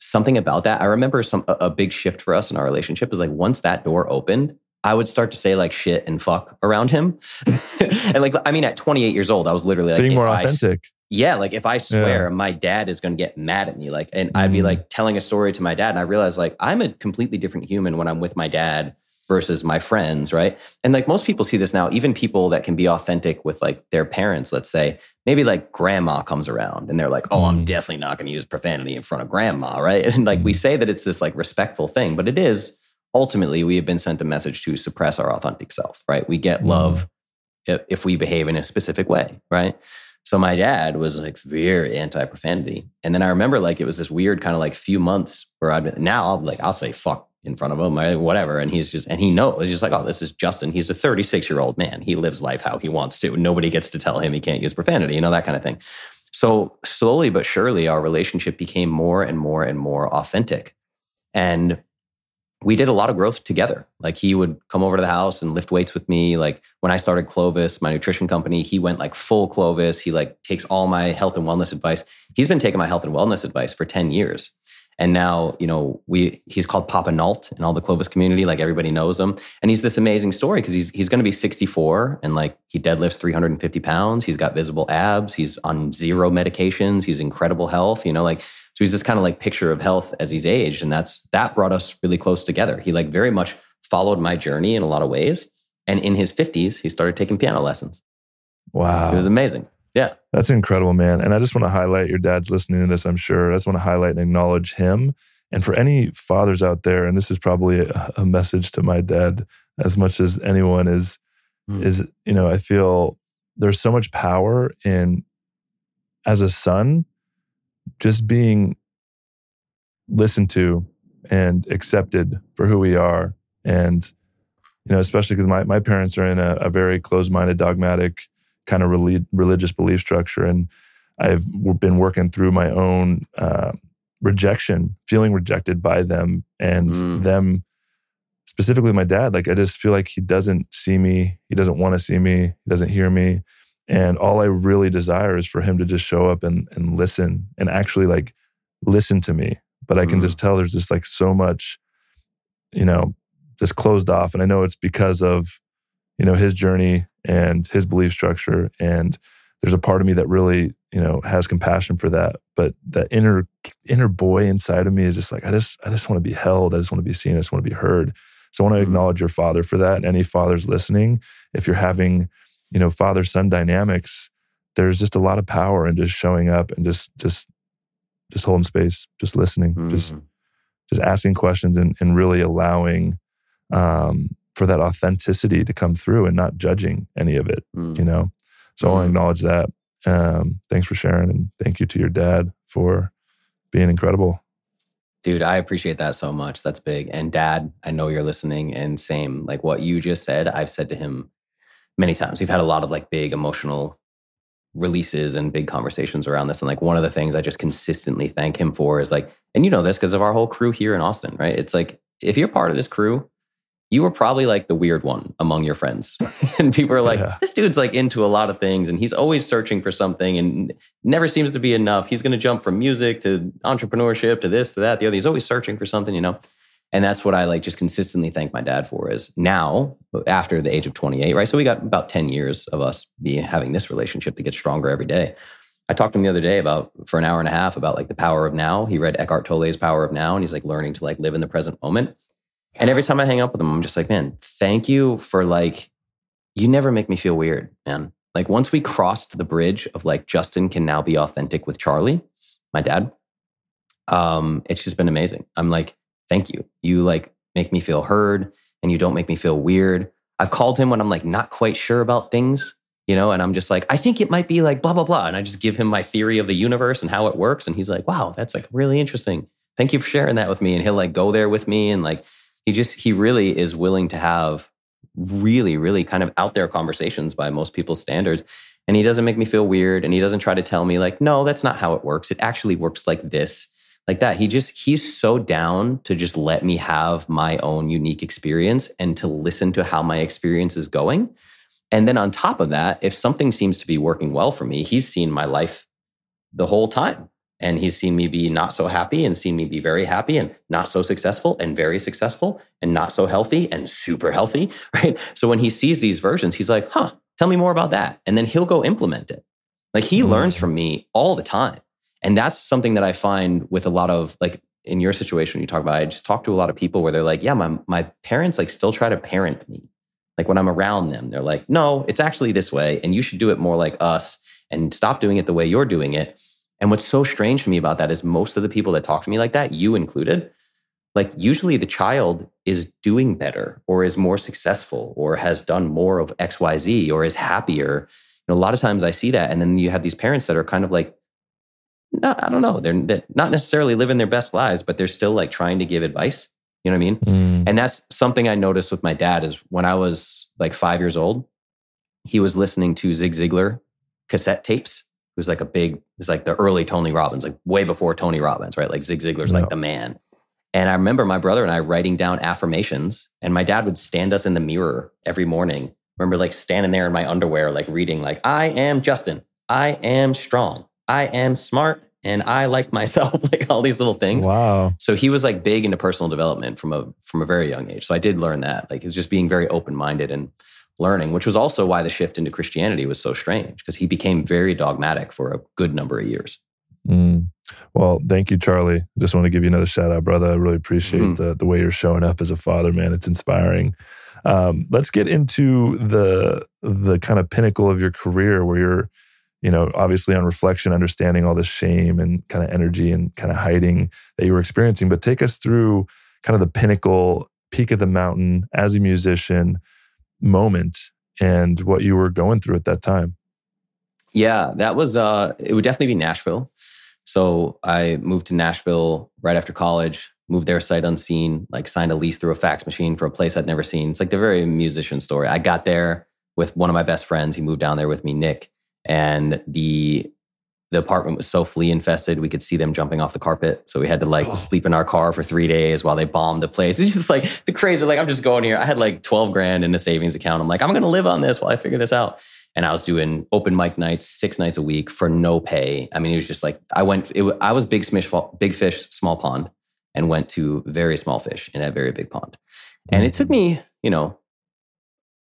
something about that. I remember some a, a big shift for us in our relationship is like once that door opened, I would start to say like shit and fuck around him. [LAUGHS] and like I mean, at 28 years old, I was literally like Being more I authentic. Yeah, like if I swear, my dad is going to get mad at me. Like, and I'd be Mm. like telling a story to my dad, and I realized like I'm a completely different human when I'm with my dad versus my friends, right? And like most people see this now, even people that can be authentic with like their parents, let's say, maybe like grandma comes around and they're like, oh, I'm Mm. definitely not going to use profanity in front of grandma, right? [LAUGHS] And like we Mm. say that it's this like respectful thing, but it is ultimately we have been sent a message to suppress our authentic self, right? We get Mm. love if, if we behave in a specific way, right? So my dad was like very anti profanity. And then I remember like it was this weird kind of like few months where I'd now I'll like I'll say fuck in front of him or whatever. And he's just and he knows he's just like, oh, this is Justin. He's a 36 year old man. He lives life how he wants to. Nobody gets to tell him he can't use profanity, you know, that kind of thing. So slowly but surely our relationship became more and more and more authentic. And we did a lot of growth together. Like he would come over to the house and lift weights with me. Like when I started Clovis, my nutrition company, he went like full Clovis. He like takes all my health and wellness advice. He's been taking my health and wellness advice for 10 years. And now, you know, we he's called Papa Nault in all the Clovis community. Like everybody knows him. And he's this amazing story because he's he's gonna be 64 and like he deadlifts 350 pounds. He's got visible abs. He's on zero medications. He's incredible health, you know, like so he's this kind of like picture of health as he's aged. And that's that brought us really close together. He like very much followed my journey in a lot of ways. And in his 50s, he started taking piano lessons. Wow. It was amazing. Yeah. That's incredible, man. And I just want to highlight your dad's listening to this, I'm sure. I just want to highlight and acknowledge him. And for any fathers out there, and this is probably a, a message to my dad as much as anyone is, Mm. is, you know, I feel there's so much power in as a son, just being listened to and accepted for who we are. And, you know, especially because my, my parents are in a, a very closed minded, dogmatic kind of reli- religious belief structure. And I've been working through my own uh, rejection, feeling rejected by them and Mm. them, specifically my dad. Like, I just feel like he doesn't see me. He doesn't want to see me. He doesn't hear me. And all I really desire is for him to just show up and, and listen and actually like listen to me. But I can Mm. just tell there's just like so much, you know, just closed off. And I know it's because of, you know, his journey and his belief structure. And there's a part of me that really, you know, has compassion for that. But the inner inner boy inside of me is just like, I just, I just want to be held. I just want to be seen. I just want to be heard. So I want to Mhm. acknowledge your father for that. And any fathers listening, if you're having, you know, father son dynamics, there's just a lot of power in just showing up and just just just holding space, just listening, just Mm. just asking questions and, and really allowing um, for that authenticity to come through and not judging any of it, Mm. you know? So I want to Mm. acknowledge that. Um, thanks for sharing. And thank you to your dad for being incredible. Dude, I appreciate that so much. That's big. And dad, I know you're listening and same, like what you just said, I've said to him many times. We've had a lot of like big emotional releases and big conversations around this. And like one of the things I just consistently thank him for is like, and you know this because of our whole crew here in Austin, right? It's like, if you're part of this crew, you were probably like the weird one among your friends. [LAUGHS] and people are like, Yeah. this dude's like into a lot of things and he's always searching for something and never seems to be enough. He's going to jump from music to entrepreneurship to this to that, the other. He's always searching for something, you know? And that's what I like just consistently thank my dad for is now after the age of 28, right? So we got about 10 years of us being having this relationship that gets stronger every day. I talked to him the other day about for an hour and a half about like the power of now. He read Eckhart Tolle's Power of Now and he's like learning to like live in the present moment. And every time I hang up with him, I'm just like, man, thank you for like, you never make me feel weird, man. Like once we crossed the bridge of like Justin can now be authentic with Charlie, my dad, um, it's just been amazing. I'm like, thank you. You like make me feel heard and you don't make me feel weird. I've called him when I'm like not quite sure about things, you know, and I'm just like, I think it might be like blah, blah, blah. And I just give him my theory of the universe and how it works. And he's like, wow, that's like really interesting. Thank you for sharing that with me. And he'll like go there with me. And like, he just, he really is willing to have really, really kind of out there conversations by most people's standards. And he doesn't make me feel weird. And he doesn't try to tell me, like, no, that's not how it works. It actually works like this, like that. He just, he's so down to just let me have my own unique experience and to listen to how my experience is going. And then on top of that, if something seems to be working well for me, he's seen my life the whole time. And he's seen me be not so happy and seen me be very happy and not so successful and very successful and not so healthy and super healthy. [LAUGHS] Right. So when he sees these versions, he's like, huh, tell me more about that. And then he'll go implement it. Like he mm-hmm. learns from me all the time. And that's something that I find with a lot of like in your situation, you talk about, I just talk to a lot of people where they're like, yeah, my, my parents like still try to parent me. Like when I'm around them, they're like, no, it's actually this way. And you should do it more like us and stop doing it the way you're doing it. And what's so strange to me about that is most of the people that talk to me like that, you included, like usually the child is doing better or is more successful or has done more of XYZ or is happier. Know, a lot of times I see that. And then you have these parents that are kind of like, not, I don't know, they're, they're not necessarily living their best lives, but they're still like trying to give advice. You know what I mean? Mm. And that's something I noticed with my dad is when I was like five years old, he was listening to Zig Ziglar cassette tapes who's like a big, it's like the early Tony Robbins, like way before Tony Robbins, right? Like Zig Ziglar's like the man. And I remember my brother and I writing down affirmations, and my dad would stand us in the mirror every morning. remember like standing there in my underwear, like reading, like, I am Justin. I am strong. I am smart and I like myself, [LAUGHS] like all these little things. Wow. So he was like big into personal development from a from a very young age. So I did learn that. Like it was just being very open-minded and learning, which was also why the shift into Christianity was so strange because he became very dogmatic for a good number of years. Mm. Well, thank you, Charlie. Just want to give you another shout out, brother. I really appreciate mm-hmm. the, the way you're showing up as a father, man. It's inspiring. Um, let's get into the the kind of pinnacle of your career where you're, you know, obviously on reflection, understanding all the shame and kind of energy and kind of hiding that you were experiencing. But take us through kind of the pinnacle, peak of the mountain as a musician moment and what you were going through at that time. Yeah, that was uh it would definitely be Nashville. So I moved to Nashville right after college, moved there sight unseen, like signed a lease through a fax machine for a place I'd never seen. It's like the very musician story. I got there with one of my best friends. He moved down there with me, Nick, and the the apartment was so flea infested we could see them jumping off the carpet so we had to like oh. sleep in our car for three days while they bombed the place it's just like the crazy like i'm just going here i had like 12 grand in a savings account i'm like i'm gonna live on this while i figure this out and I was doing open mic nights six nights a week for no pay. I mean, it was just like I went. It, I was big fish, big fish, small pond, and went to very small fish in a very big pond. And it took mm. me, you know,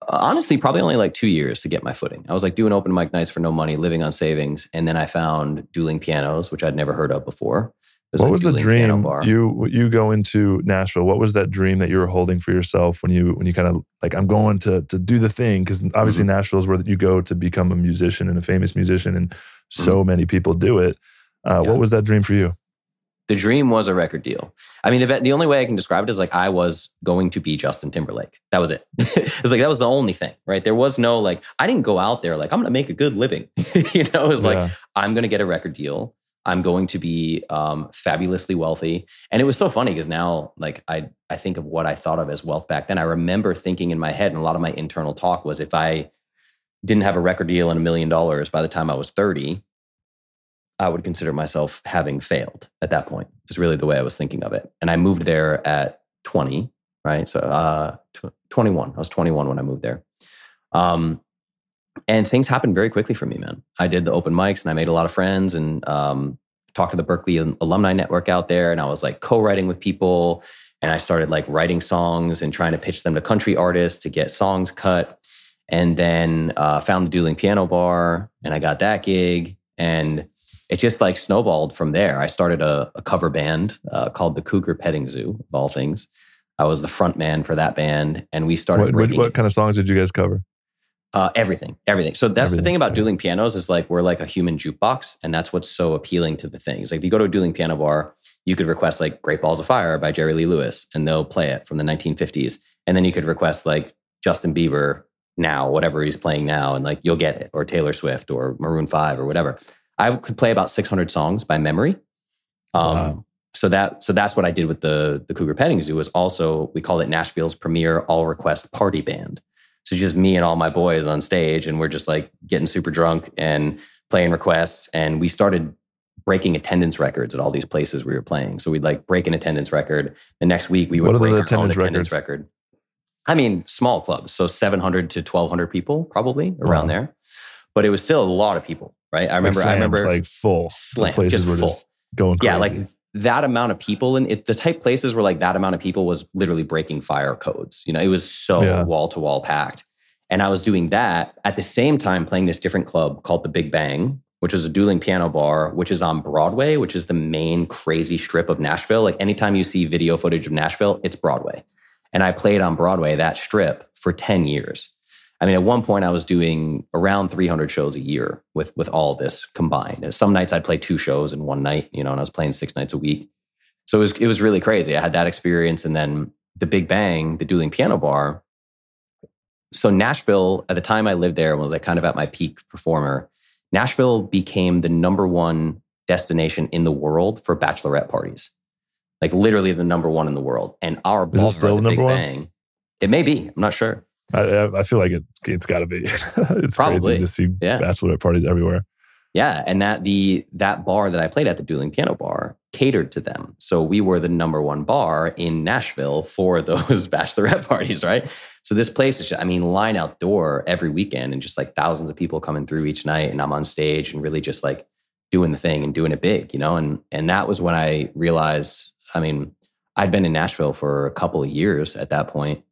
honestly, probably only like two years to get my footing. I was like doing open mic nights for no money, living on savings, and then I found dueling pianos, which I'd never heard of before what like was the dream you you go into Nashville? What was that dream that you were holding for yourself when you when you kind of like I'm going to to do the thing because obviously mm-hmm. Nashville is where you go to become a musician and a famous musician and so mm-hmm. many people do it. Uh, yeah. What was that dream for you? The dream was a record deal. I mean, the the only way I can describe it is like I was going to be Justin Timberlake. That was it. [LAUGHS] it was like that was the only thing, right? There was no like I didn't go out there like I'm going to make a good living. [LAUGHS] you know, it was yeah. like I'm going to get a record deal I'm going to be um, fabulously wealthy. And it was so funny because now, like, I I think of what I thought of as wealth back then. I remember thinking in my head, and a lot of my internal talk was, if I didn't have a record deal and a million dollars by the time I was 30, I would consider myself having failed at that point. Is really the way I was thinking of it. And I moved there at 20, right? So uh, 21. I was 21 when I moved there. Um, and things happened very quickly for me, man. I did the open mics and I made a lot of friends and um, talked to the Berklee alumni network out there. And I was like co-writing with people. And I started like writing songs and trying to pitch them to country artists to get songs cut. And then uh, found the dueling piano bar and I got that gig. And it just like snowballed from there. I started a, a cover band uh, called the Cougar Petting Zoo, of all things. I was the front man for that band, and we started. What, what, what kind of songs did you guys cover? Uh, everything, everything. So that's everything. the thing about dueling pianos is like we're like a human jukebox, and that's what's so appealing to the things. Like if you go to a dueling piano bar, you could request like "Great Balls of Fire" by Jerry Lee Lewis, and they'll play it from the 1950s. And then you could request like Justin Bieber now, whatever he's playing now, and like you'll get it, or Taylor Swift or Maroon 5 or whatever. I could play about 600 songs by memory. Um, Wow. So that so that's what I did with the the Cougar Petting Zoo. Was also we called it Nashville's premier all request party band. So just me and all my boys on stage, and we're just like getting super drunk and playing requests. And we started breaking attendance records at all these places we were playing. So we'd like break an attendance record. The next week we would What break our own attendance attendance records? record. I mean, small clubs, so 700 to 1,200 people, probably around Wow. there. But it was still a lot of people, right? I remember. Like I remember like full. Slam, places just were full. just going crazy. yeah, like that amount of people, and it, the type places where like that amount of people was literally breaking fire codes. You know, it was so wall to wall packed. And I was doing that at the same time playing this different club called the Big Bang, which is a dueling piano bar, which is on Broadway, which is the main crazy strip of Nashville. Like anytime you see video footage of Nashville, it's Broadway. And I played on Broadway, that strip, for 10 years. I mean, at one point I was doing around 300 shows a year with with all this combined. And some nights I'd play two shows in one night, you know, and I was playing six nights a week. So it was it was really crazy. I had that experience, and then the Big Bang, the dueling piano bar. So Nashville, at the time I lived there, was like kind of at my peak performer. Nashville became the number one destination in the world for bachelorette parties, like literally the number one in the world. And our Is it ballroom still at the Big one? Bang, it may be. I'm not sure. I, I feel like it, it's got to be. [LAUGHS] it's Probably. crazy to see Yeah. bachelorette parties everywhere. Yeah, and that the that bar that I played at, the Dueling Piano Bar, catered to them. So we were the number one bar in Nashville for [LAUGHS] those bachelorette parties, right? So this place is, just, I mean, line outdoor every weekend, and just like thousands of people coming through each night, and I'm on stage and really just like doing the thing and doing it big, you know. And and that was when I realized, I mean, I'd been in Nashville for a couple of years at that point,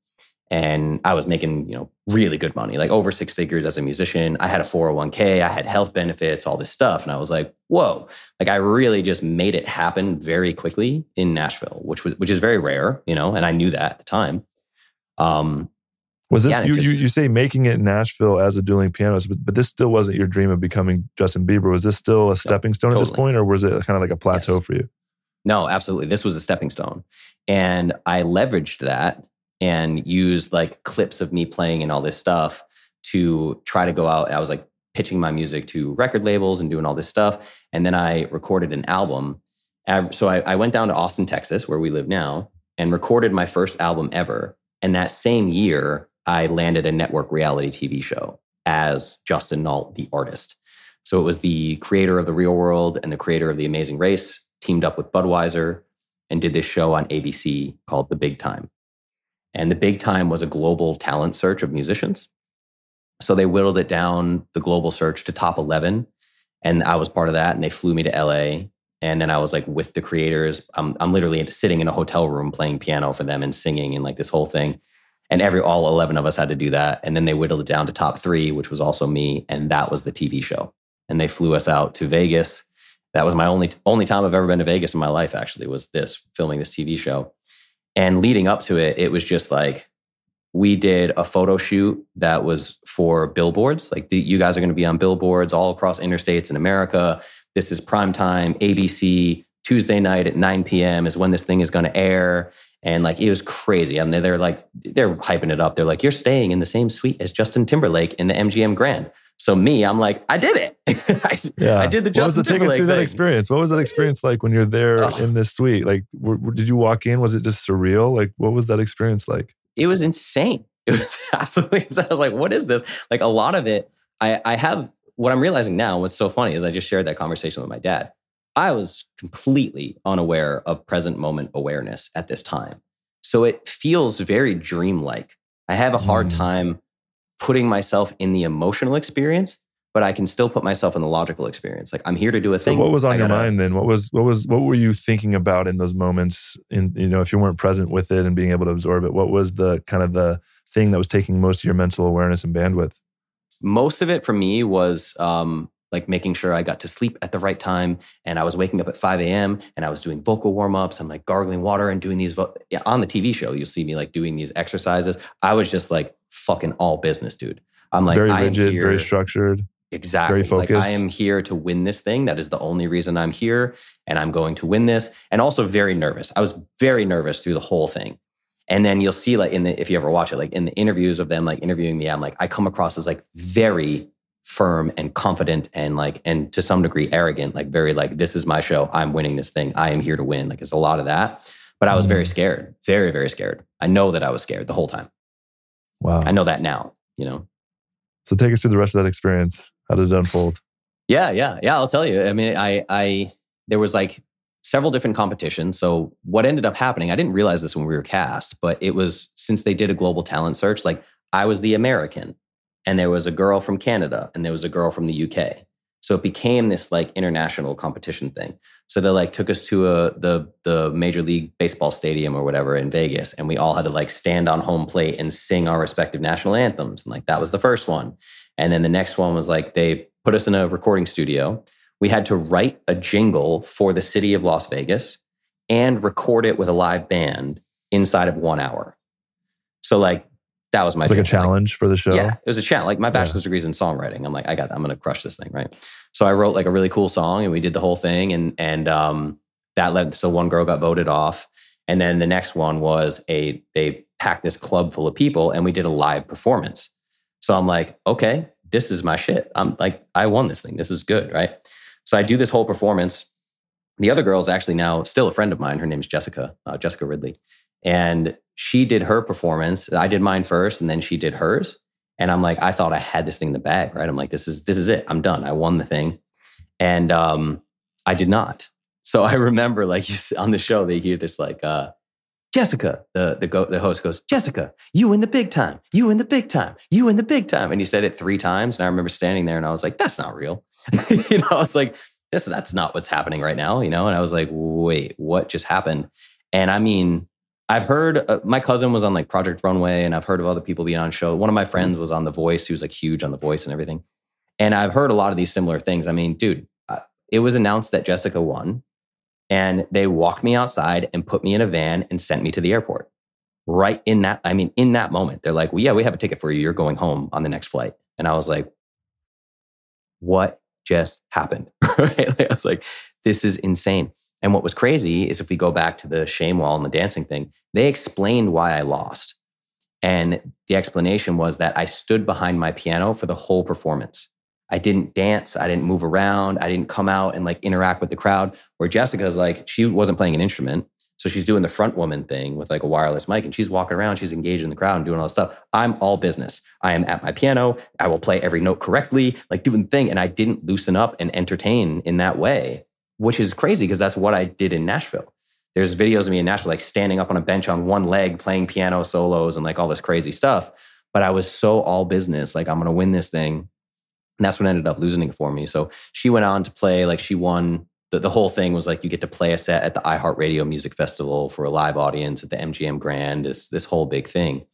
and I was making, you know, really good money, like over six figures as a musician. I had a 401k, I had health benefits, all this stuff. And I was like, whoa, like I really just made it happen very quickly in Nashville, which was which is very rare, you know, and I knew that at the time. Um, Was this Yeah, you, it you? You say making it in Nashville as a dueling pianist, but, but this still wasn't your dream of becoming Justin Bieber. Was this still a stepping stone at this point, or was it kind of like a plateau Yes. for you? No, absolutely. This was a stepping stone. And I leveraged that and used like clips of me playing and all this stuff to try to go out. I was like pitching my music to record labels and doing all this stuff. And then I recorded an album. So I, I went down to Austin, Texas, where we live now, and recorded my first album ever. And that same year, I landed a network reality TV show as Justin Nault, the artist. So it was the creator of The Real World and the creator of The Amazing Race teamed up with Budweiser and did this show on ABC called The Big Time. And The Big Time was a global talent search of musicians. So they whittled it down, the global search, to top 11. And I was part of that. And they flew me to LA. And then I was like with the creators. I'm, I'm literally sitting in a hotel room playing piano for them and singing and like this whole thing. And every all 11 of us had to do that. And then they whittled it down to top three, which was also me. And that was the TV show. And they flew us out to Vegas. That was my only only time I've ever been to Vegas in my life, actually, was this filming this TV show. And leading up to it, it was just like we did a photo shoot that was for billboards. Like the, you guys are going to be on billboards all across interstates in America. This is prime time, ABC, Tuesday night at 9 p.m. is when this thing is going to air. And like it was crazy. I mean, they're like, they're hyping it up. They're like, you're staying in the same suite as Justin Timberlake in the MGM Grand. So me, I'm like, I did it. [LAUGHS] I, Yeah, I did the What was Justin the, take us Timberlake through that experience. What was that experience like when you're there Oh. in this suite? Like, were, were- did you walk in? Was it just surreal? Like, what was that experience like? it was insane. [LAUGHS] It was absolutely insane. I was like, what is this? Like a lot of it, I, I have what I'm realizing now, what's so funny is I just shared that conversation with my dad. I was completely unaware of present moment awareness at this time. So it feels very dreamlike. I have a hard Mm. time putting myself in the emotional experience, but I can still put myself in the logical experience. Like I'm here to do a So thing. what was on I your gotta- mind then? What was what was what were you thinking about in those moments? In you know, if you weren't present with it and being able to absorb it, what was the kind of the thing that was taking most of your mental awareness and bandwidth? most of it for me was um, like making sure I got to sleep at the right time. And I was waking up at 5 a.m. and I was doing vocal warm ups. I'm like gargling water and doing these vo- yeah, on the TV show. You'll see me like doing these exercises. I was just like fucking all business, dude. I'm like, very rigid, here- very structured. Exactly. Very Like I am here to win this thing. That is the only reason I'm here. And I'm going to win this. And also very nervous. I was very nervous through the whole thing. And then you'll see like in the if you ever watch it, like in the interviews of them like interviewing me, I'm like, I come across as like very firm and confident and like and to some degree arrogant, like very like, this is my show. I'm winning this thing. I am here to win. Like it's a lot of that. But I was very Mm. scared, very, very scared. I know that I was scared the whole time. Wow. I know that now, you know. So take us through the rest of that experience. How did it unfold? Yeah, yeah, yeah. I'll tell you. I mean, I, I, there was like several different competitions. So what ended up happening, I didn't realize this when we were cast, but it was since they did a global talent search. Like I was the American, and there was a girl from Canada, and there was a girl from the UK. So it became this like international competition thing. So they like took us to a the the Major League Baseball stadium or whatever in Vegas, and we all had to like stand on home plate and sing our respective national anthems. And like that was the first one. And then the next one was like they put us in a recording studio. We had to write a jingle for the city of Las Vegas and record it with a live band inside of one hour. So like that was my It's like a thing. challenge for the show. Yeah, it was a challenge. Like my bachelor's degree is in songwriting. I'm like, I got, I'm gonna crush this thing, right? So I wrote like a really cool song, and we did the whole thing, and and um, that led. So one girl got voted off, and then the next one was a they packed this club full of people, and we did a live performance. So I'm like, okay, this is my shit. I'm like, I won this thing. This is good, right? So I do this whole performance. The other girl is actually now still a friend of mine. Her name is Jessica, uh, Jessica Ridley. And she did her performance. I did mine first, and then she did hers. And I'm like, I thought I had this thing in the bag, right? I'm like, this is this is it. I'm done. I won the thing, and um, I did not. So I [LAUGHS] remember, like on the show, they hear this like, uh, Jessica, the the go, the host goes, Jessica, you in the big time, you in the big time, you in the big time, and he said it three times. And I remember standing there, and I was like, that's not real. [LAUGHS] you know, I was like, this that's not what's happening right now. You know, and I was like, wait, what just happened? And I mean, I've heard uh, my cousin was on like Project Runway, and I've heard of other people being on show. One of my friends was on The Voice. He was like huge on The Voice and everything. And I've heard a lot of these similar things. I mean, dude, uh, it was announced that Jessica won, and they walked me outside and put me in a van and sent me to the airport. Right in that, I mean, in that moment, they're like, "Well, yeah, we have a ticket for you. You're going home on the next flight." And I was like, "What just happened?" [LAUGHS] right? Like, I was like, "This is insane." And what was crazy is if we go back to the shame wall and the dancing thing, they explained why I lost. And the explanation was that I stood behind my piano for the whole performance. I didn't dance, I didn't move around, I didn't come out and like interact with the crowd. Where Jessica's like, she wasn't playing an instrument. So she's doing the front woman thing with like a wireless mic and she's walking around, she's engaged in the crowd and doing all this stuff. I'm all business. I am at my piano. I will play every note correctly, like doing the thing. And I didn't loosen up and entertain in that way, which is crazy because that's what I did in Nashville. There's videos of me in Nashville, like standing up on a bench on one leg, playing piano solos and like all this crazy stuff. But I was so all business, like I'm going to win this thing. And that's what ended up losing it for me. So she went on to play, like she won. The, the whole thing was like you get to play a set at the iHeartRadio Music Festival for a live audience at the MGM Grand, this, this whole big thing.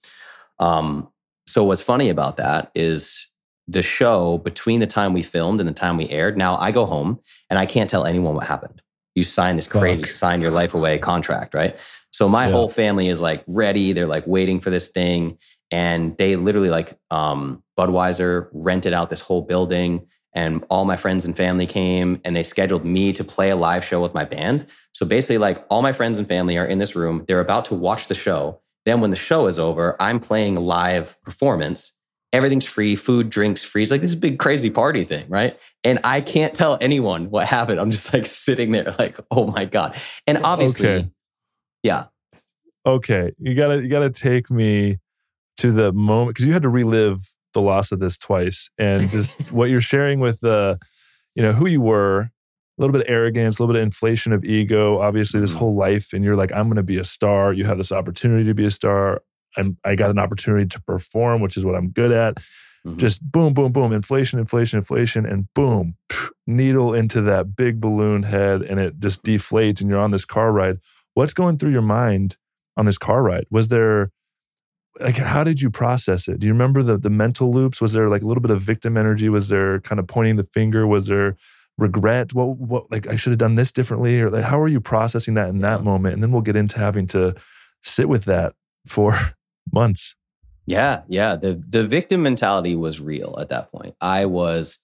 Um, so what's funny about that is the show between the time we filmed and the time we aired. Now I go home and I can't tell anyone what happened. You sign this crazy Fuck. sign your life away contract, right? So my Yeah. whole family is like ready. They're like waiting for this thing. And they literally like um, Budweiser rented out this whole building and all my friends and family came and they scheduled me to play a live show with my band. So basically like all my friends and family are in this room. They're about to watch the show. Then when the show is over, I'm playing a live performance. Everything's free, food, drinks free. It's like this big crazy party thing, right? And I can't tell anyone what happened. I'm just like sitting there like, oh my God. And obviously, Okay. yeah. Okay, you gotta you gotta take me to the moment because you had to relive the loss of this twice, and just [LAUGHS] what you're sharing with the, you know, who you were, a little bit of arrogance, a little bit of inflation of ego. Obviously, this Mhm. whole life, and you're like, I'm going to be a star. You have this opportunity to be a star. I'm, I got an opportunity to perform, which is what I'm good at. Mhm. Just boom, boom, boom, inflation, inflation, inflation, and boom, needle into that big balloon head, and it just deflates, and you're on this car ride. What's going through your mind on this car ride? Was there like how did you process it? Do you remember the the mental loops? Was there like a little bit of victim energy? Was there kind of pointing the finger? Was there regret? What what like I should have done this differently? Or like how are you processing that in that Yeah. moment? And then we'll get into having to sit with that for months. Yeah, yeah. The the victim mentality was real at that point. I was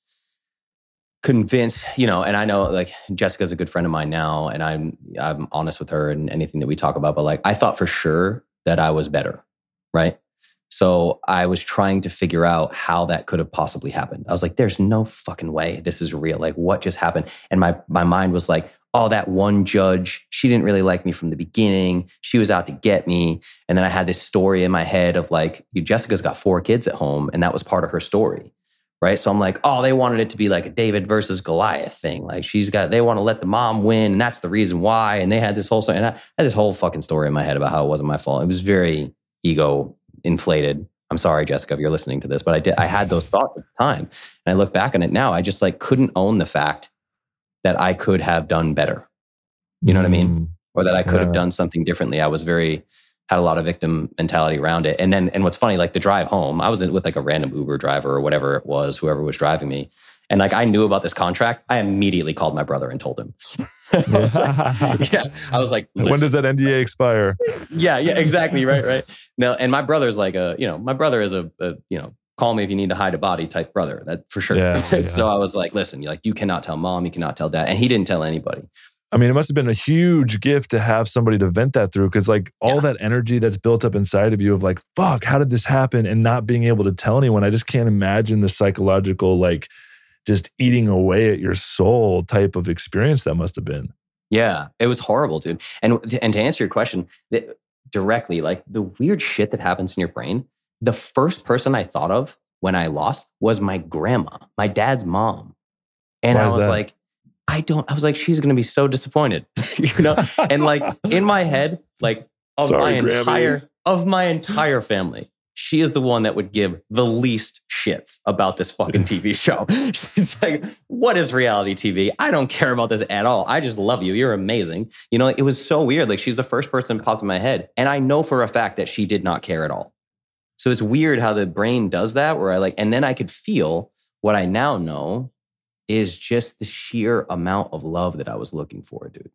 convinced, you know, and I know like Jessica's a good friend of mine now, and I'm I'm honest with her and anything that we talk about. But like I thought for sure that I was better, right? So I was trying to figure out how that could have possibly happened. I was like, there's no fucking way this is real. Like, what just happened? And my, my mind was like, oh, that one judge, she didn't really like me from the beginning. She was out to get me. And then I had this story in my head of like, Jessica's got four kids at home, and that was part of her story. Right. So I'm like, oh, they wanted it to be like a David versus Goliath thing. Like she's got, they want to let the mom win. And that's the reason why. And they had this whole, story. and I had this whole fucking story in my head about how it wasn't my fault. It was very ego inflated. I'm sorry, Jessica, if you're listening to this, but I did, I had those thoughts at the time. And I look back on it now, I just like couldn't own the fact that I could have done better. You know what I mean? Mm, Or that I could Yeah. have done something differently. I was very, had a lot of victim mentality around it. And then, and what's funny, like the drive home, I was in with like a random Uber driver or whatever it was, whoever was driving me. And like I knew about this contract. I immediately called my brother and told him. [LAUGHS] I was like, [LAUGHS] yeah. I was like, when does that NDA expire? [LAUGHS] yeah, yeah, exactly. Right, right. No, and my brother's like a, you know, my brother is a, a you know, call me if you need to hide a body type brother. That for sure. Yeah, [LAUGHS] yeah. so I was like, listen, you like you cannot tell mom, you cannot tell dad, and he didn't tell anybody. I mean, it must have been a huge gift to have somebody to vent that through because, like, all Yeah. that energy that's built up inside of you of, like, fuck, how did this happen? And not being able to tell anyone. I just can't imagine the psychological, like, just eating away at your soul type of experience that must have been. Yeah, it was horrible, dude. And and to answer your question directly, like the weird shit that happens in your brain, the first person I thought of when I lost was my grandma, my dad's mom. And Why I was that? like, I don't, I was like, she's going to be so disappointed, [LAUGHS] you know? And like in my head, like of Sorry, my Grammy. entire, of my entire family, she is the one that would give the least shits about this fucking [LAUGHS] TV show. [LAUGHS] She's like, what is reality TV? I don't care about this at all. I just love you. You're amazing. You know, it was so weird. Like she's the first person that popped in my head. And I know for a fact that she did not care at all. So it's weird how the brain does that, where I like, and then I could feel what I now know is just the sheer amount of love that I was looking for, dude.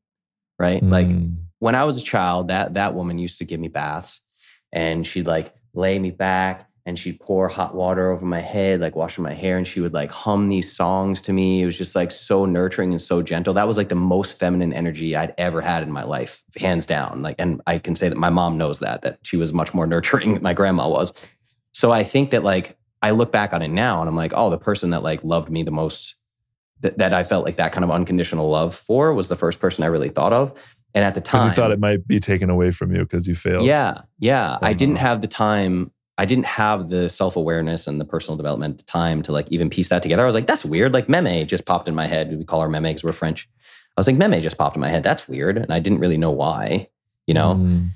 Right? Like Mm. when I was a child, that that woman used to give me baths and she'd like lay me back and she'd pour hot water over my head, like washing my hair, and she would like hum these songs to me. It was just like so nurturing and so gentle. That was like the most feminine energy I'd ever had in my life, hands down. Like, and I can say that my mom knows that, that she was much more [LAUGHS] nurturing than my grandma was. So I think that like I look back on it now and I'm like, oh, the person that like loved me the most that, that I felt like that kind of unconditional love for was the first person I really thought of. And at the time, you thought it might be taken away from you because you failed. yeah, yeah. I didn't uh-huh. have the time. I didn't have the self awareness and the personal development at the time to like even piece that together. I was like, that's weird. Like meme just popped in my head. We call her meme because we're French. I was like, meme just popped in my head. That's weird, and I didn't really know why. You know, Mm.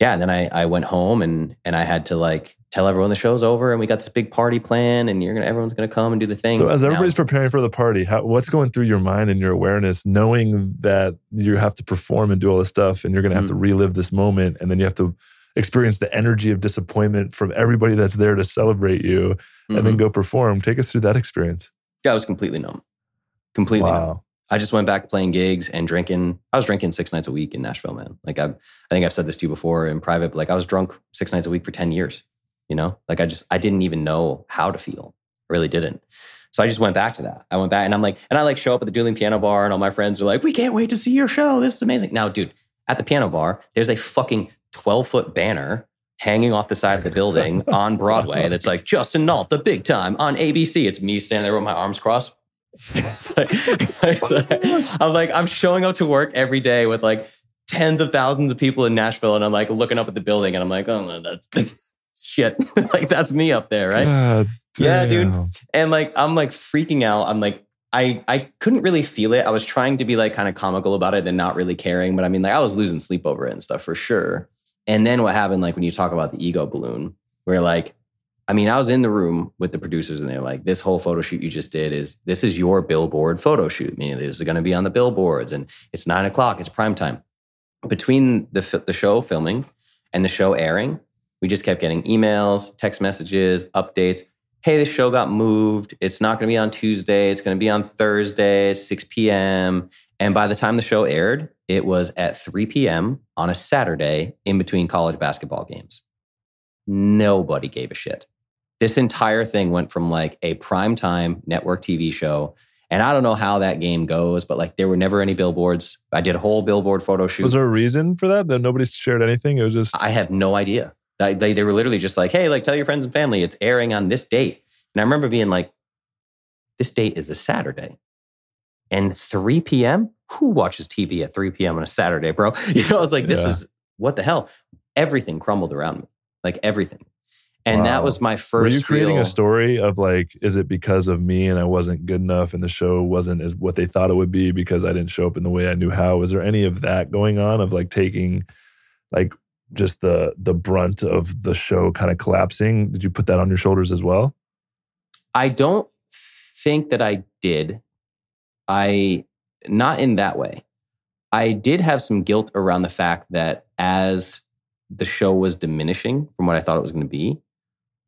yeah. And then I I went home and and I had to like tell everyone the show's over and we got this big party plan and you're gonna everyone's gonna come and do the thing. So as Now- everybody's preparing for the party, how, what's going through your mind and your awareness, knowing that you have to perform and do all this stuff, and you're going to have to Mm. relive this moment, and then you have to experience the energy of disappointment from everybody that's there to celebrate you, and then Mhm. go perform. Take us through that experience. Yeah, I was completely numb. Completely numb. I just went back playing gigs and drinking. I was drinking six nights a week in Nashville, man. Like I, I think I've said this to you before in private, but like I was drunk six nights a week for 10 years, you know, like I just, I didn't even know how to feel. I really didn't. So I just went back to that. I went back and I'm like, and I like show up at the Dueling Piano Bar and all my friends are like, we can't wait to see your show. This is amazing. Now, dude, at the piano bar, there's a fucking 12 foot banner hanging off the side of the building [LAUGHS] on Broadway that's like Justin Nault, the big time on ABC. It's me standing there with my arms crossed. [LAUGHS] Like, like- I'm like, I'm showing up to work every day with like tens of thousands of people in Nashville, and I'm like looking up at the building, and I'm like, oh, that's [LAUGHS] shit. like that's me up there, right? God Yeah, dude. and like I'm like freaking out. I'm like I I couldn't really feel it. I was trying to be like kind of comical about it and not really caring, but I mean like I was losing sleep over it and stuff for sure. And then what happened like when you talk about the ego balloon, where like I mean I was in the room with the producers and they're like this whole photo shoot you just did is this is your billboard photo shoot, meaning this is going to be on the billboards and it's nine o'clock, it's prime time. Between the the show filming and the show airing, we just kept getting emails, text messages, updates hey, this show got moved. It's not going to be on Tuesday. It's going to be on Thursday 6 p.m. And by the time the show aired, it was at 3 p.m. on a Saturday in between college basketball games. Nobody gave a shit. This entire thing went from like a primetime network TV show And I don't know how that game goes, but like there were never any billboards. I did a whole billboard photo shoot. Was there a reason for that? That nobody shared anything? It was just I have no idea. They, they, they were literally just like, hey, like tell your friends and family it's airing on this date. And I remember being like, this date is a Saturday. And 3 p.m.? Who watches TV at 3 p.m. on a Saturday, bro? [LAUGHS] You know, I was like, this Yeah. is what the hell? Everything crumbled around me. Like everything. And that was my first Were you creating real- a story of like, is it because of me and I wasn't good enough and the show wasn't as what they thought it would be because I didn't show up in the way I knew how? Was there any of that going on of like taking like just the the brunt of the show kind of collapsing? Did you put that on your shoulders as well? I don't think that I did. I not in that way. I did have some guilt around the fact that as the show was diminishing from what I thought it was going to be,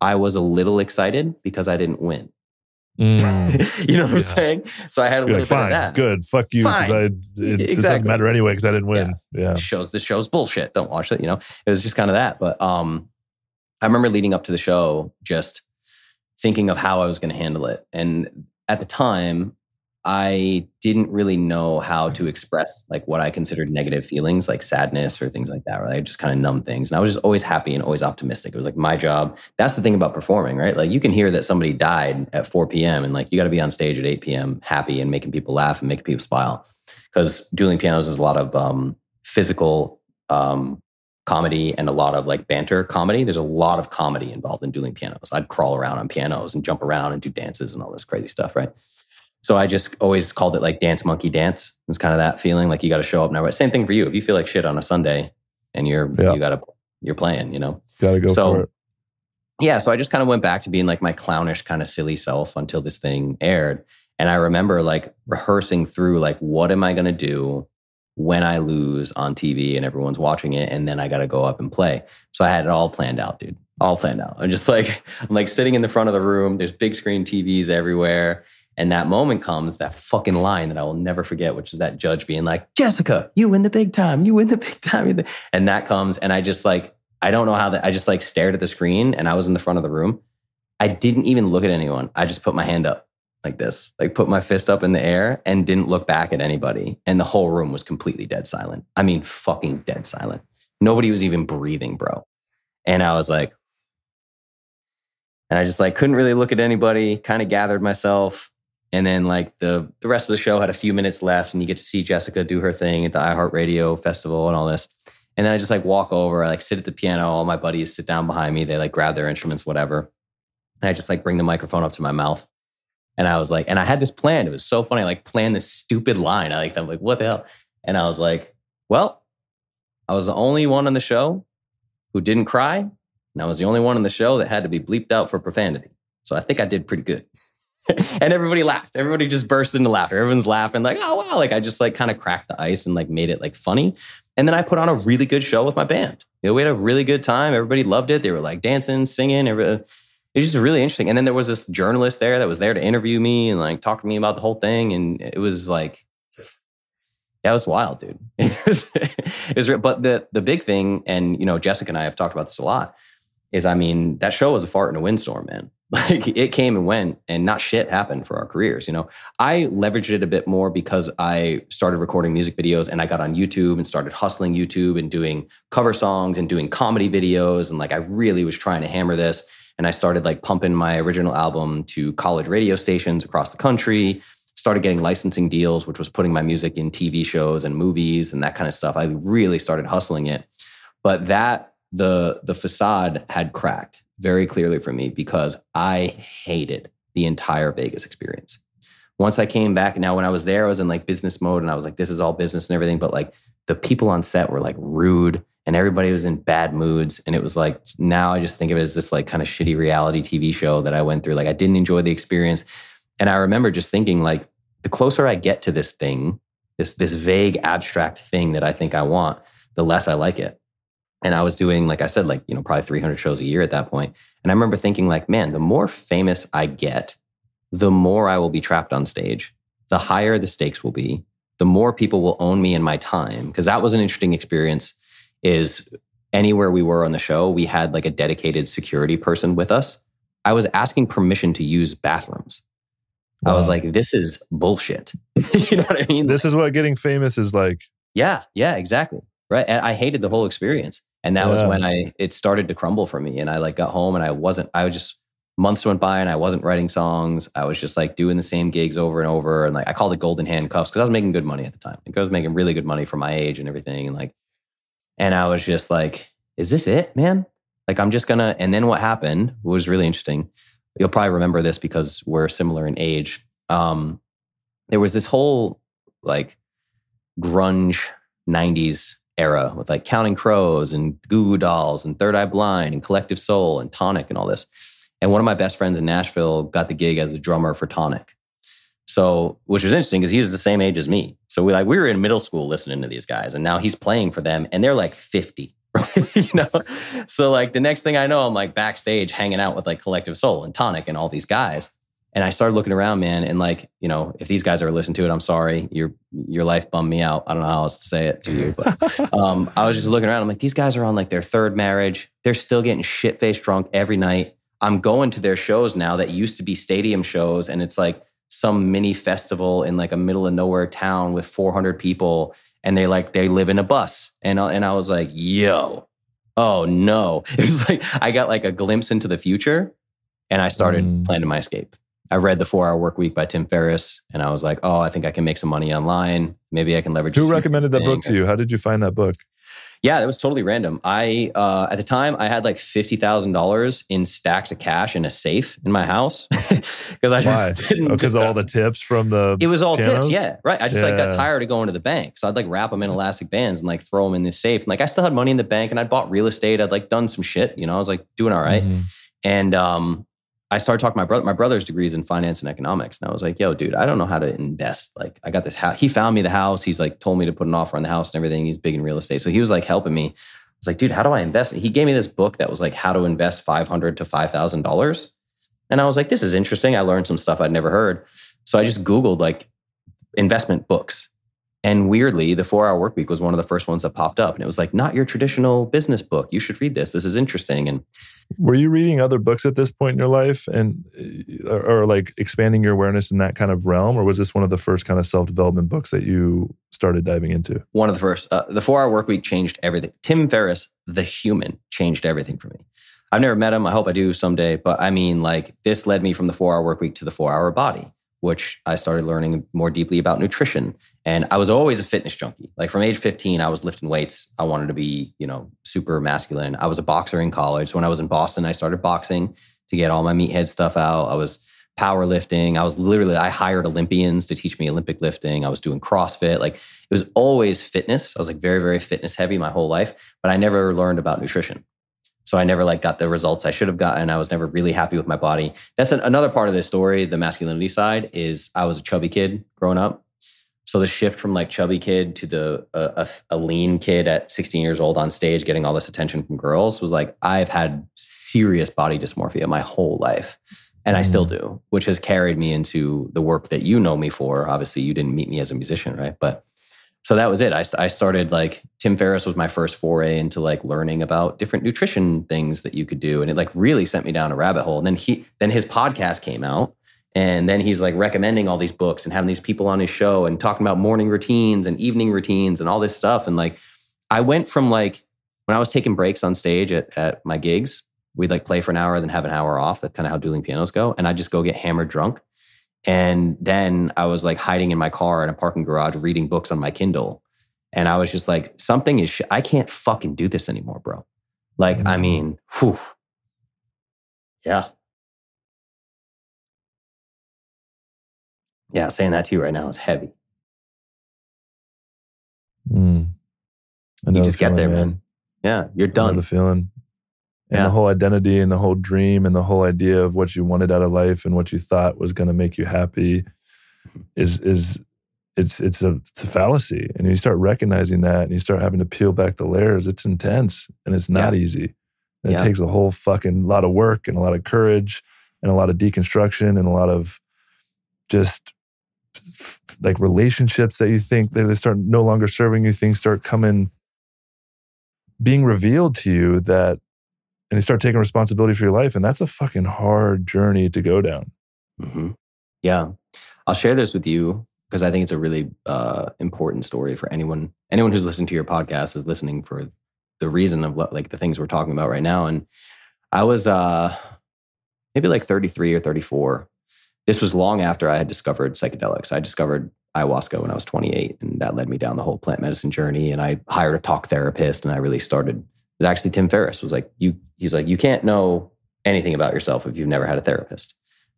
I was a little excited because I didn't win. Mm. [LAUGHS] you know what I'm saying? So I had a You're little like, bit of fine, that. good, fuck you, Fine. I it, it doesn't Exactly. matter anyway because I didn't win. Yeah, shows the show's bullshit. Don't watch it. You know, it was just kind of that. But um, I remember leading up to the show, just thinking of how I was going to handle it. And at the time, I didn't really know how to express like what I considered negative feelings, like sadness or things like that. Right, I just kind of numb things, and I was just always happy and always optimistic. It was like my job. That's the thing about performing, right? Like you can hear that somebody died at 4 p.m. and like you got to be on stage at 8 p.m. happy and making people laugh and making people smile because dueling pianos is a lot of um, physical um, comedy and a lot of like banter comedy. There's a lot of comedy involved in dueling pianos. I'd crawl around on pianos and jump around and do dances and all this crazy stuff, right? So I just always called it like dance monkey dance. It's kind of that feeling like you got to show up now. But same thing for you. If you feel like shit on a Sunday and you're Yeah. you got to you're playing, you know. got to go So- for it. Yeah, so I just kind of went back to being like my clownish kind of silly self until this thing aired. And I remember like rehearsing through like what am I going to do when I lose on TV and everyone's watching it and then I got to go up and play. So I had it all planned out, dude. All planned out. I'm just like [LAUGHS] I'm like sitting in the front of the room, there's big screen TVs everywhere. And that moment comes, that fucking line that I will never forget, which is that judge being like, Jessica, you win the big time. You win the big time. You win the-" And that comes, and I just like, I don't know how that, I just like stared at the screen and I was in the front of the room. I didn't even look at anyone. I just put my hand up like this, like put my fist up in the air and didn't look back at anybody. And the whole room was completely dead silent. I mean, fucking dead silent. Nobody was even breathing, bro. And I was like, and I just like couldn't really look at anybody, kind of gathered myself. And then like the the rest of the show had a few minutes left and you get to see Jessica do her thing at the iHeartRadio festival and all this. And then I just like walk over, I like sit at the piano, all my buddies sit down behind me, they like grab their instruments, whatever. And I just like bring the microphone up to my mouth. And I was like, and I had this plan. It was so funny. I like planned this stupid line. I like, I'm like, what the hell? And I was like, well, I was the only one on the show who didn't cry. And I was the only one on the show that had to be bleeped out for profanity. So I think I did pretty good. [LAUGHS] and everybody laughed. Everybody just burst into laughter. Everyone's laughing, like, oh wow. Like I just like kind of cracked the ice and like made it like funny. And then I put on a really good show with my band. You know, we had a really good time. Everybody loved it. They were like dancing, singing. Every, uh, it was just really interesting. And then there was this journalist there that was there to interview me and like talk to me about the whole thing. And it was like, that was wild, dude. [LAUGHS] It was, it was. But the the big thing, and you know, Jessica and I have talked about this a lot, is I mean, that show was a fart in a windstorm, man. [LAUGHS] Like it came and went, and not shit happened for our careers. You know, I leveraged it a bit more because I started recording music videos and I got on YouTube and started hustling YouTube and doing cover songs and doing comedy videos. And like I really was trying to hammer this. And I started like pumping my original album to college radio stations across the country. Started getting licensing deals, which was putting my music in TV shows and movies and that kind of stuff. I really started hustling it. But that the the facade had cracked very clearly for me because I hated the entire Vegas experience. Once I came back, now when I was there, I was in like business mode and I was like, this is all business and everything. But like the people on set were like rude and everybody was in bad moods. And it was like, now I just think of it as this like kind of shitty reality TV show that I went through. Like I didn't enjoy the experience. And I remember just thinking, like, the closer I get to this thing, this this vague abstract thing that I think I want, the less I like it. And I was doing, like I said, like, you know, probably 300 shows a year at that point. And I remember thinking, like, man, the more famous I get, the more I will be trapped on stage, the higher the stakes will be, the more people will own me in my time. Because that was an interesting experience. Is anywhere we were on the show, we had like a dedicated security person with us. I was asking permission to use bathrooms. I was like, this is bullshit. [LAUGHS] you know what I mean? This is what getting famous is like. Yeah, yeah, exactly. Right. And I hated the whole experience. And that was when I it started to crumble for me. And I like got home and I wasn't I was just months went by and I wasn't writing songs. I was just like doing the same gigs over and over. And like I called it golden handcuffs because I was making good money at the time. Like I was making really good money for my age and everything. And like and I was just like, is this it, man? Like I'm just gonna and then what happened was really interesting. You'll probably remember this because we're similar in age. Um there was this whole like grunge 90s era with like Counting Crows and Goo Goo Dolls and Third Eye Blind and Collective Soul and Tonic and all this. And one of my best friends in Nashville got the gig as a drummer for Tonic. So, which was interesting because he was the same age as me. So we like we were in middle school listening to these guys, and now he's playing for them, and they're like 50. Right? [LAUGHS] you know? So like the next thing I know, I'm like backstage hanging out with like Collective Soul and Tonic and all these guys. And I started looking around, man, and like, you know, if these guys are listening to it, I'm sorry. Your your life bummed me out. I don't know how else to say it to you, but [LAUGHS] um, I was just looking around. I'm like, these guys are on like their third marriage. They're still getting shit faced drunk every night. I'm going to their shows now that used to be stadium shows, and it's like some mini festival in like a middle of nowhere town with 400 people, and they like they live in a bus. And I- and I was like, yo, oh no! [LAUGHS] It was like I got like a glimpse into the future, and I started Mm. planning my escape. I read the Four Hour Work Week by Tim Ferriss, and I was like, oh, I think I can make some money online. Maybe I can leverage. Who recommended that book to you? How did you find that book? Yeah, that was totally random. I uh, at the time I had like fifty thousand dollars in stacks of cash in a safe in my house [LAUGHS] because I Why? just didn't. Because all the tips from the it was all pianos? tips. Yeah, right. I just like got tired of going to the bank, so I'd like wrap them in elastic bands and like throw them in this safe. And like I still had money in the bank, and I'd bought real estate. I'd like done some shit. You know, I was like doing all right. Mhm. And um, I started talking to my brother. My brother's degrees in finance and economics, and I was like, "Yo, dude, I don't know how to invest. Like, I got this house. He found me the house. He's like told me to put an offer on the house and everything. He's big in real estate, so he was like helping me. I was like, dude, how do I invest? He gave me this book that was like how to invest five hundred to five thousand dollars, and I was like, this is interesting. I learned some stuff I'd never heard. So I just googled like investment books. And weirdly, the four hour work week was one of the first ones that popped up. And it was like, not your traditional business book. You should read this. This is interesting. And Were you reading other books at this point in your life and uh, or, or like expanding your awareness in that kind of realm or was this one of the first kind of self-development books that you started diving into? one of the first. Uh, the four hour work week changed everything. Tim Ferriss, the human, changed everything for me. I've never met him. I hope I do someday. But I mean, like, this led me from the four hour work week to the four hour body, which I started learning more deeply about nutrition. And I was always a fitness junkie. Like, from age 15, I was lifting weights. I wanted to be, you know, super masculine. I was a boxer in college. So when I was in Boston, I started boxing to get all my meathead stuff out. I was powerlifting. I was literally, I hired Olympians to teach me Olympic lifting. I was doing CrossFit. Like, it was always fitness. I was like very, very fitness heavy my whole life, but I never learned about nutrition. So I never like got the results I should have gotten. I was never really happy with my body. That's an, another part of this story. The masculinity side is I was a chubby kid growing up. So the shift from like chubby kid to the a, a, a lean kid at 16 years old on stage getting all this attention from girls was like I've had serious body dysmorphia my whole life. And I still mm. do, which has carried me into the work that you know me for. Obviously, you didn't meet me as a musician, right? But so that was it. I, I started like Tim Ferriss was my first foray into like learning about different nutrition things that you could do, and it like really sent me down a rabbit hole. And then he then his podcast came out, and then he's like recommending all these books and having these people on his show and talking about morning routines and evening routines and all this stuff. And like I went from like when I was taking breaks on stage at at my gigs, we'd like play for an hour, then have an hour off. That's kind of how dueling pianos go. And I just go get hammered drunk. And then I was like hiding in my car in a parking garage reading books on my Kindle. And I was just like, something is, sh- I can't fucking do this anymore, bro. Like, I Mhm. mean, whew. Yeah. Yeah, saying that to you right now is heavy. Mm. I know You the just get there, feeling, man. Yeah, you're done. the feeling. And Yeah. the whole identity and the whole dream and the whole idea of what you wanted out of life and what you thought was going to make you happy is is it's it's a it's a fallacy. And you start recognizing that and you start having to peel back the layers. It's intense and it's not easy. And Yeah. it takes a whole fucking lot of work and a lot of courage and a lot of deconstruction and a lot of just like relationships that you think that they start no longer serving you, things start coming being revealed to you that and you start taking responsibility for your life and that's a fucking hard journey to go down hmm Yeah. I'll share this with you because I think it's a really uh, important story for anyone. Anyone who's listening to your podcast is listening for the reason of what, like, the things we're talking about right now. And I was uh, maybe like 33 or 34. This was long after I had discovered psychedelics. I discovered ayahuasca when I was 28, and that led me down the whole plant medicine journey. And I hired a talk therapist, and I really started. Was actually Tim Ferriss was like, "You," he's like, "You can't know anything about yourself if you've never had a therapist."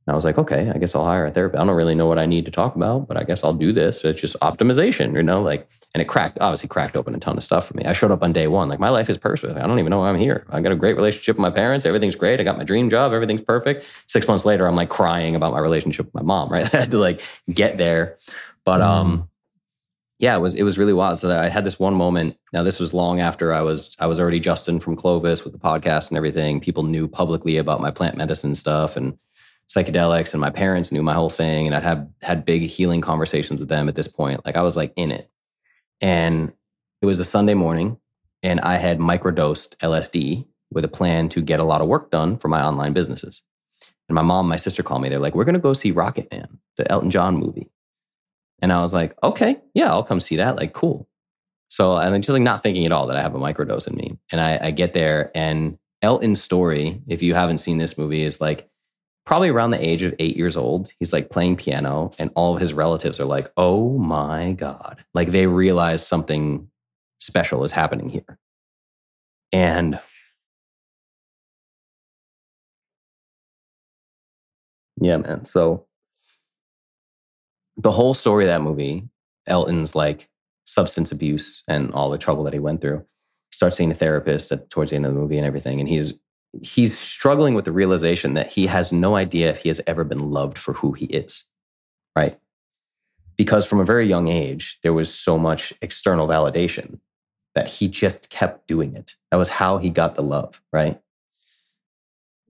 And I was like, okay, I guess I'll hire a therapist. I don't really know what I need to talk about, but I guess I'll do this. It's just optimization, you know, like, and it cracked, obviously cracked open a ton of stuff for me. I showed up on day one, like my life is perfect. I don't even know why I'm here. I got a great relationship with my parents. Everything's great. I got my dream job. Everything's perfect. Six months later, I'm like crying about my relationship with my mom, [LAUGHS] right? I had to like get there. But, um, yeah, it was it was really wild. So I had this one moment. Now this was long after I was I was already Justin from Clovis with the podcast and everything. People knew publicly about my plant medicine stuff and psychedelics, and my parents knew my whole thing. And I'd had had big healing conversations with them at this point. Like I was like in it. And it was a Sunday morning, and I had microdosed LSD with a plan to get a lot of work done for my online businesses. And my mom, my sister called me. They're like, "We're to go see Rocket Man, the Elton John movie." And I was like, okay, yeah, I'll come see that. Like, cool. So I'm just like not thinking at all that I have a microdose in me. And I, I get there, and Elton's story, if you haven't seen this movie, is like probably around the age of eight years old. He's like playing piano, and all of his relatives are like, oh my God. Like they realize something special is happening here. And yeah, man. So the whole story of that movie, Elton's like substance abuse and all the trouble that he went through. He starts seeing a therapist at, towards the end of the movie and everything, and he's he's struggling with the realization that he has no idea if he has ever been loved for who he is, right? Because from a very young age, there was so much external validation that he just kept doing it. That was how he got the love, right?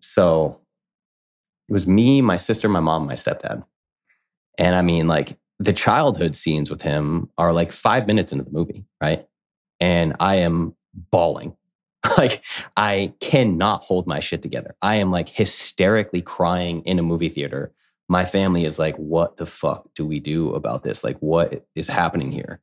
So it was me, my sister, my mom, my stepdad. And I mean, like the childhood scenes with him are like five minutes into the movie, right? And I am bawling. [LAUGHS] like I cannot hold my shit together. I am like hysterically crying in a movie theater. My family is like, what the fuck do we do about this? Like, what is happening here?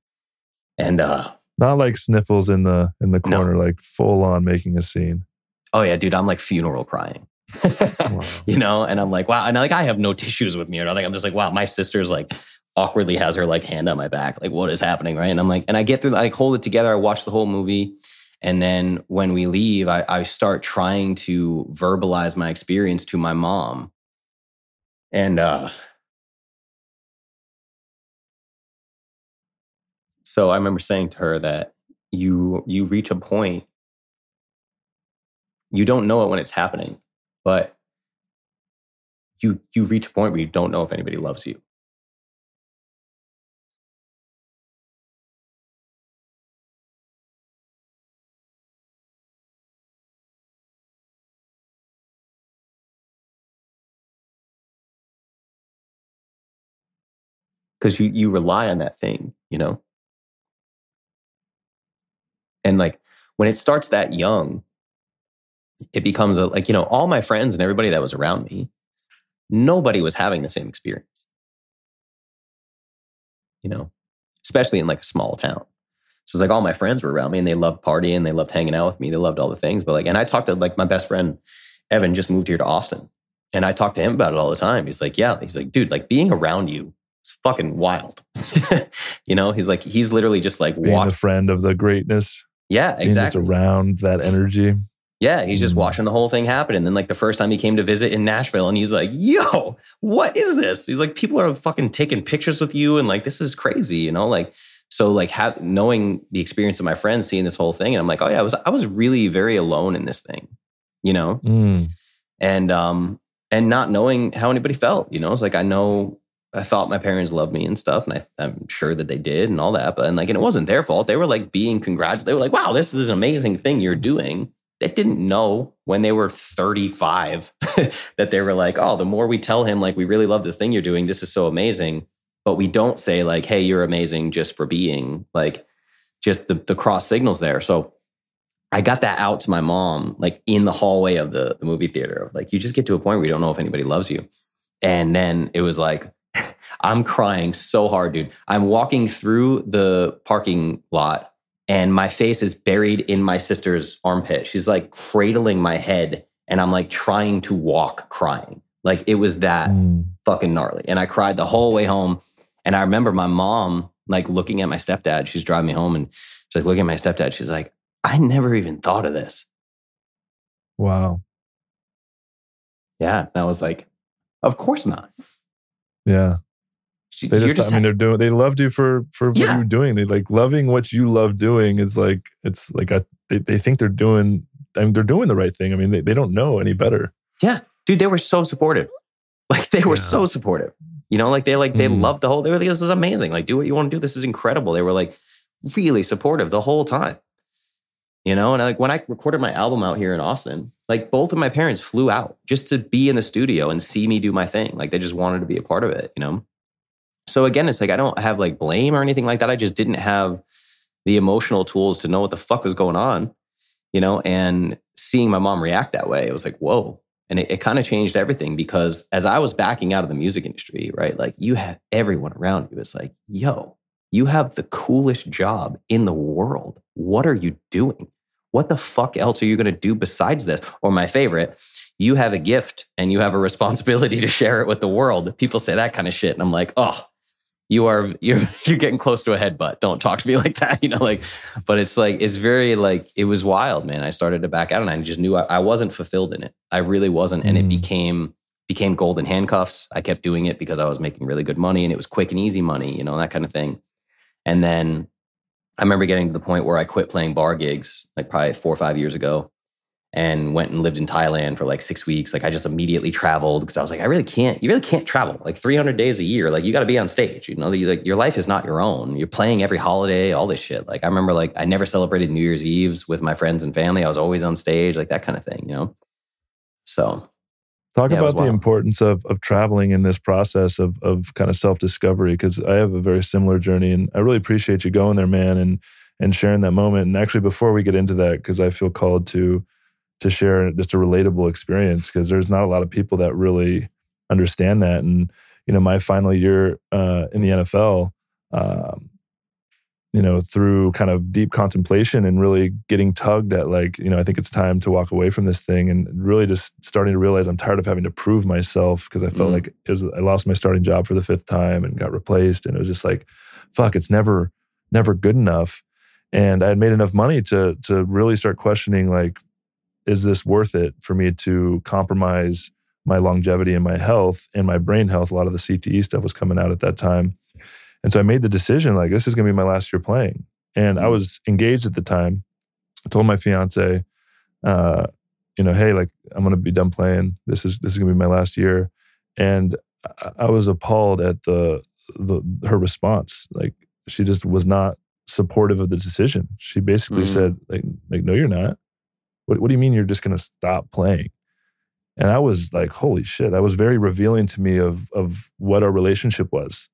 And uh not like sniffles in the in the corner, no. like full on making a scene. Oh yeah, dude, I'm like funeral crying wow. [LAUGHS] you know and i'm like wow and like i have no [LAUGHS] tissues with me or nothing. I'm just like wow my sister's like awkwardly has her like hand on my back. Like what is happening right? And i'm like and i get through like hold it together. I watch the whole movie. And then when we leave I, I start trying to verbalize my experience to my mom. And uh so i remember saying to her that you you reach a point you don't know it when it's happening but you you reach a point where you don't know if anybody loves you. Because you you rely on that thing you know? And like when it starts that young it becomes a like you know all my friends and everybody that was around me nobody was having the same experience. You know especially in like a small town. So it's like all my friends were around me and they loved partying they loved hanging out with me they loved all the things but like and i talked to like my best friend evan just moved here to austin and i talked to him about it all the time. He's like yeah he's like dude like being around you is fucking wild. [LAUGHS] You know he's like he's literally just like being watch- a friend of the greatness. Yeah exactly just around that energy yeah, he's just mm. watching the whole thing happen. And then, like, the first time he came to visit in Nashville, and he's like, yo, what is this? He's like, people are fucking taking pictures with you, and like, this is crazy, you know? Like, so like ha- knowing the experience of my friends seeing this whole thing, and I'm like, oh yeah, I was I was really very alone in this thing, you know? Mm. And um and not knowing how anybody felt, you know, it's like I know I thought my parents loved me and stuff, and I, am sure that they did and all that. But and like, and it wasn't their fault. They were like being congratulated. They were like, "Wow, this is an amazing thing you're doing." They didn't know when they were 35 [LAUGHS] that they were like, oh, the more we tell him, like, we really love this thing you're doing, this is so amazing. But we don't say, like, hey, you're amazing just for being, like, just the, the cross signals there. So I got that out to my mom, like, in the hallway of the, the movie theater. Like, you just get to a point where you don't know if anybody loves you. And then it was like, [LAUGHS] I'm crying so hard, dude. I'm walking through the parking lot and my face is buried in my sister's armpit. She's like cradling my head and I'm like trying to walk crying. Like it was that Mm. fucking gnarly. And I cried the whole way home. And I remember my mom like looking at my stepdad. She's driving me home and she's like looking at my stepdad. She's like, I never even thought of this. Wow. Yeah. And I was like, of course not. Yeah. She, They just, just I mean, they're doing, they loved you for, for what Yeah. you're doing. They like loving what you love doing is like, it's like, a, they, they think they're doing, I mean, they're doing the right thing. I mean, they, they don't know any better. Yeah, dude, they were so supportive. [LAUGHS] Like they were Yeah. so supportive. You know, like they like they Mhm. loved the whole. They were like, "This is amazing. Like, do what you want to do. This is incredible." They were like really supportive the whole time. You know, and like when I recorded my album out here in Austin, like both of my parents flew out just to be in the studio and see me do my thing. Like they just wanted to be a part of it. You know. So again, it's like I don't have like blame or anything like that. I just didn't have the emotional tools to know what the fuck was going on. You know, and seeing my mom react that way, it was like, whoa. And it, it kind of changed everything because as I was backing out of the music industry, right? Like you have everyone around you. It's like, yo, you have the coolest job in the world. What are you doing? What the fuck else are you going to do besides this? Or my favorite, you have a gift and you have a responsibility [LAUGHS] to share it with the world. People say that kind of shit. And I'm like, oh, you are [LAUGHS] you're you're getting close to a headbutt. Don't talk to me [LAUGHS] like that, you know. Like, but it's like it's very like it was wild, man. I started to back out, and I just knew I, I wasn't fulfilled in it. I really wasn't, and it Mm. became became golden handcuffs. I kept doing it because I was making really good money, and it was quick and easy money, you know, that kind of thing. And then I remember getting to the point where I quit playing bar gigs, like probably four or five years ago, and went and lived in Thailand for like six weeks. Like I just immediately traveled because I was like, I really can't. You really can't travel like 300 days a year. Like you got to be on stage. You know, you, like your life is not your own. You're playing every holiday, all this shit. Like I remember, like I never celebrated New Year's Eves with my friends and family. I was always on stage, like that kind of thing. You know. So Talk Yeah, about the wild. importance of of traveling in this process of of kind of self discovery because I have a very similar journey and I really appreciate you going there, man, and and sharing that moment. And actually, before we get into that, because I feel called to to share just a relatable experience because there's not a lot of people that really understand that. And you know, my final year uh, in the NFL. Um, you know, through kind of deep contemplation and really getting tugged at like, you know, I think it's time to walk away from this thing and really just starting to realize I'm tired of having to prove myself because I felt Mm. like it was, I lost my starting job for the fifth time and got replaced. And it was just like, fuck, it's never, never good enough. And I had made enough money to to really start questioning like, is this worth it for me to compromise my longevity and my health and my brain health? A lot of the CTE stuff was coming out at that time. And so I made the decision like this is going to be my last year playing. And I Mhm. was engaged at the time. I told my fiance, uh, you know, hey, like I'm going to be done playing. This is this is going to be my last year. And I, I was appalled at the the her response. Like she just was not supportive of the decision. She basically Mm. said, like, like, no, you're not. What, what do you mean you're just going to stop playing? And I was like, holy shit. That was very revealing to me of of what our relationship was.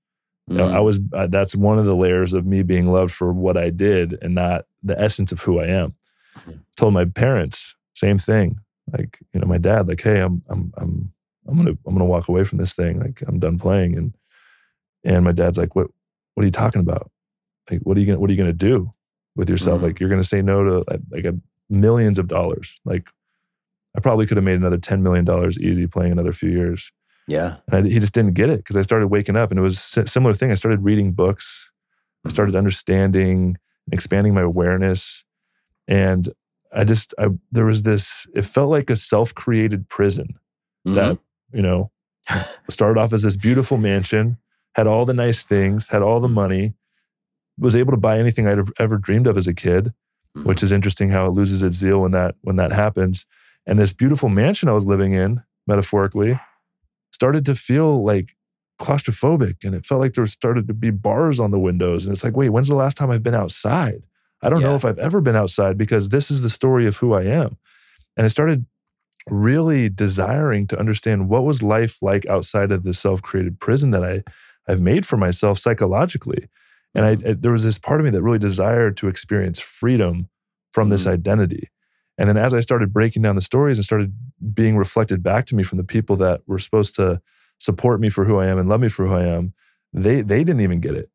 You know, mm, I was uh, that's one of the layers of me being loved for what I did and not the essence of who I am. Mhm. Told my parents same thing. Like you know, my dad, like, hey, I'm I'm I'm I'm gonna I'm gonna walk away from this thing. Like I'm done playing. And and my dad's like, what What are you talking about? Like, what are you gonna What are you gonna do with yourself? Mhm. Like you're gonna say no to like, like a millions of dollars. Like I probably could have made another ten million dollars easy playing another few years. yeah. And I, he just didn't get it because I started waking up and it was a similar thing. I started reading books. I started understanding, expanding my awareness. And I just, I, there was this, it felt like a self created prison Mhm. that, you know, [LAUGHS] started off as this beautiful mansion, had all the nice things, had all the money, was able to buy anything I'd ever dreamed of as a kid Mhm. which is interesting how it loses its zeal when that when that happens. And this beautiful mansion I was living in, metaphorically, started to feel like claustrophobic, and it felt like there started to be bars on the windows. And it's like, wait, when's the last time I've been outside? I don't know if I've ever been outside because this is the story of who I am. And I started really desiring to understand what was life like outside of the self-created prison that I I've made for myself psychologically. And I, I- there was this part of me that really desired to experience freedom from this Mhm. identity. And then as I started breaking down the stories and started being reflected back to me from the people that were supposed to support me for who I am and love me for who I am, they they didn't even get it.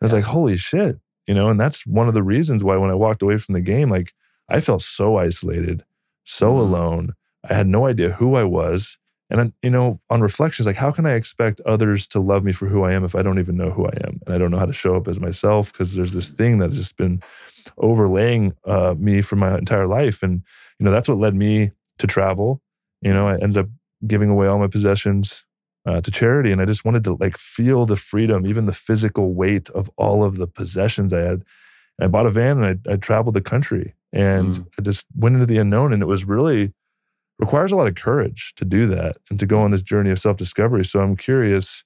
And I was like, holy shit, you know. And that's one of the reasons why when I walked away from the game, like I felt so isolated, so Mhm. alone. I had no idea who I was. And you know, on reflections, like how can I expect others to love me for who I am if I don't even know who I am and I don't know how to show up as myself? Because there's this thing that's just been overlaying uh, me for my entire life, and you know that's what led me to travel. You know, I ended up giving away all my possessions uh, to charity, and I just wanted to like feel the freedom, even the physical weight of all of the possessions I had. And I bought a van and I, I traveled the country, and Mm. I just went into the unknown, and it was really requires a lot of courage to do that and to go on this journey of self discovery. So I'm curious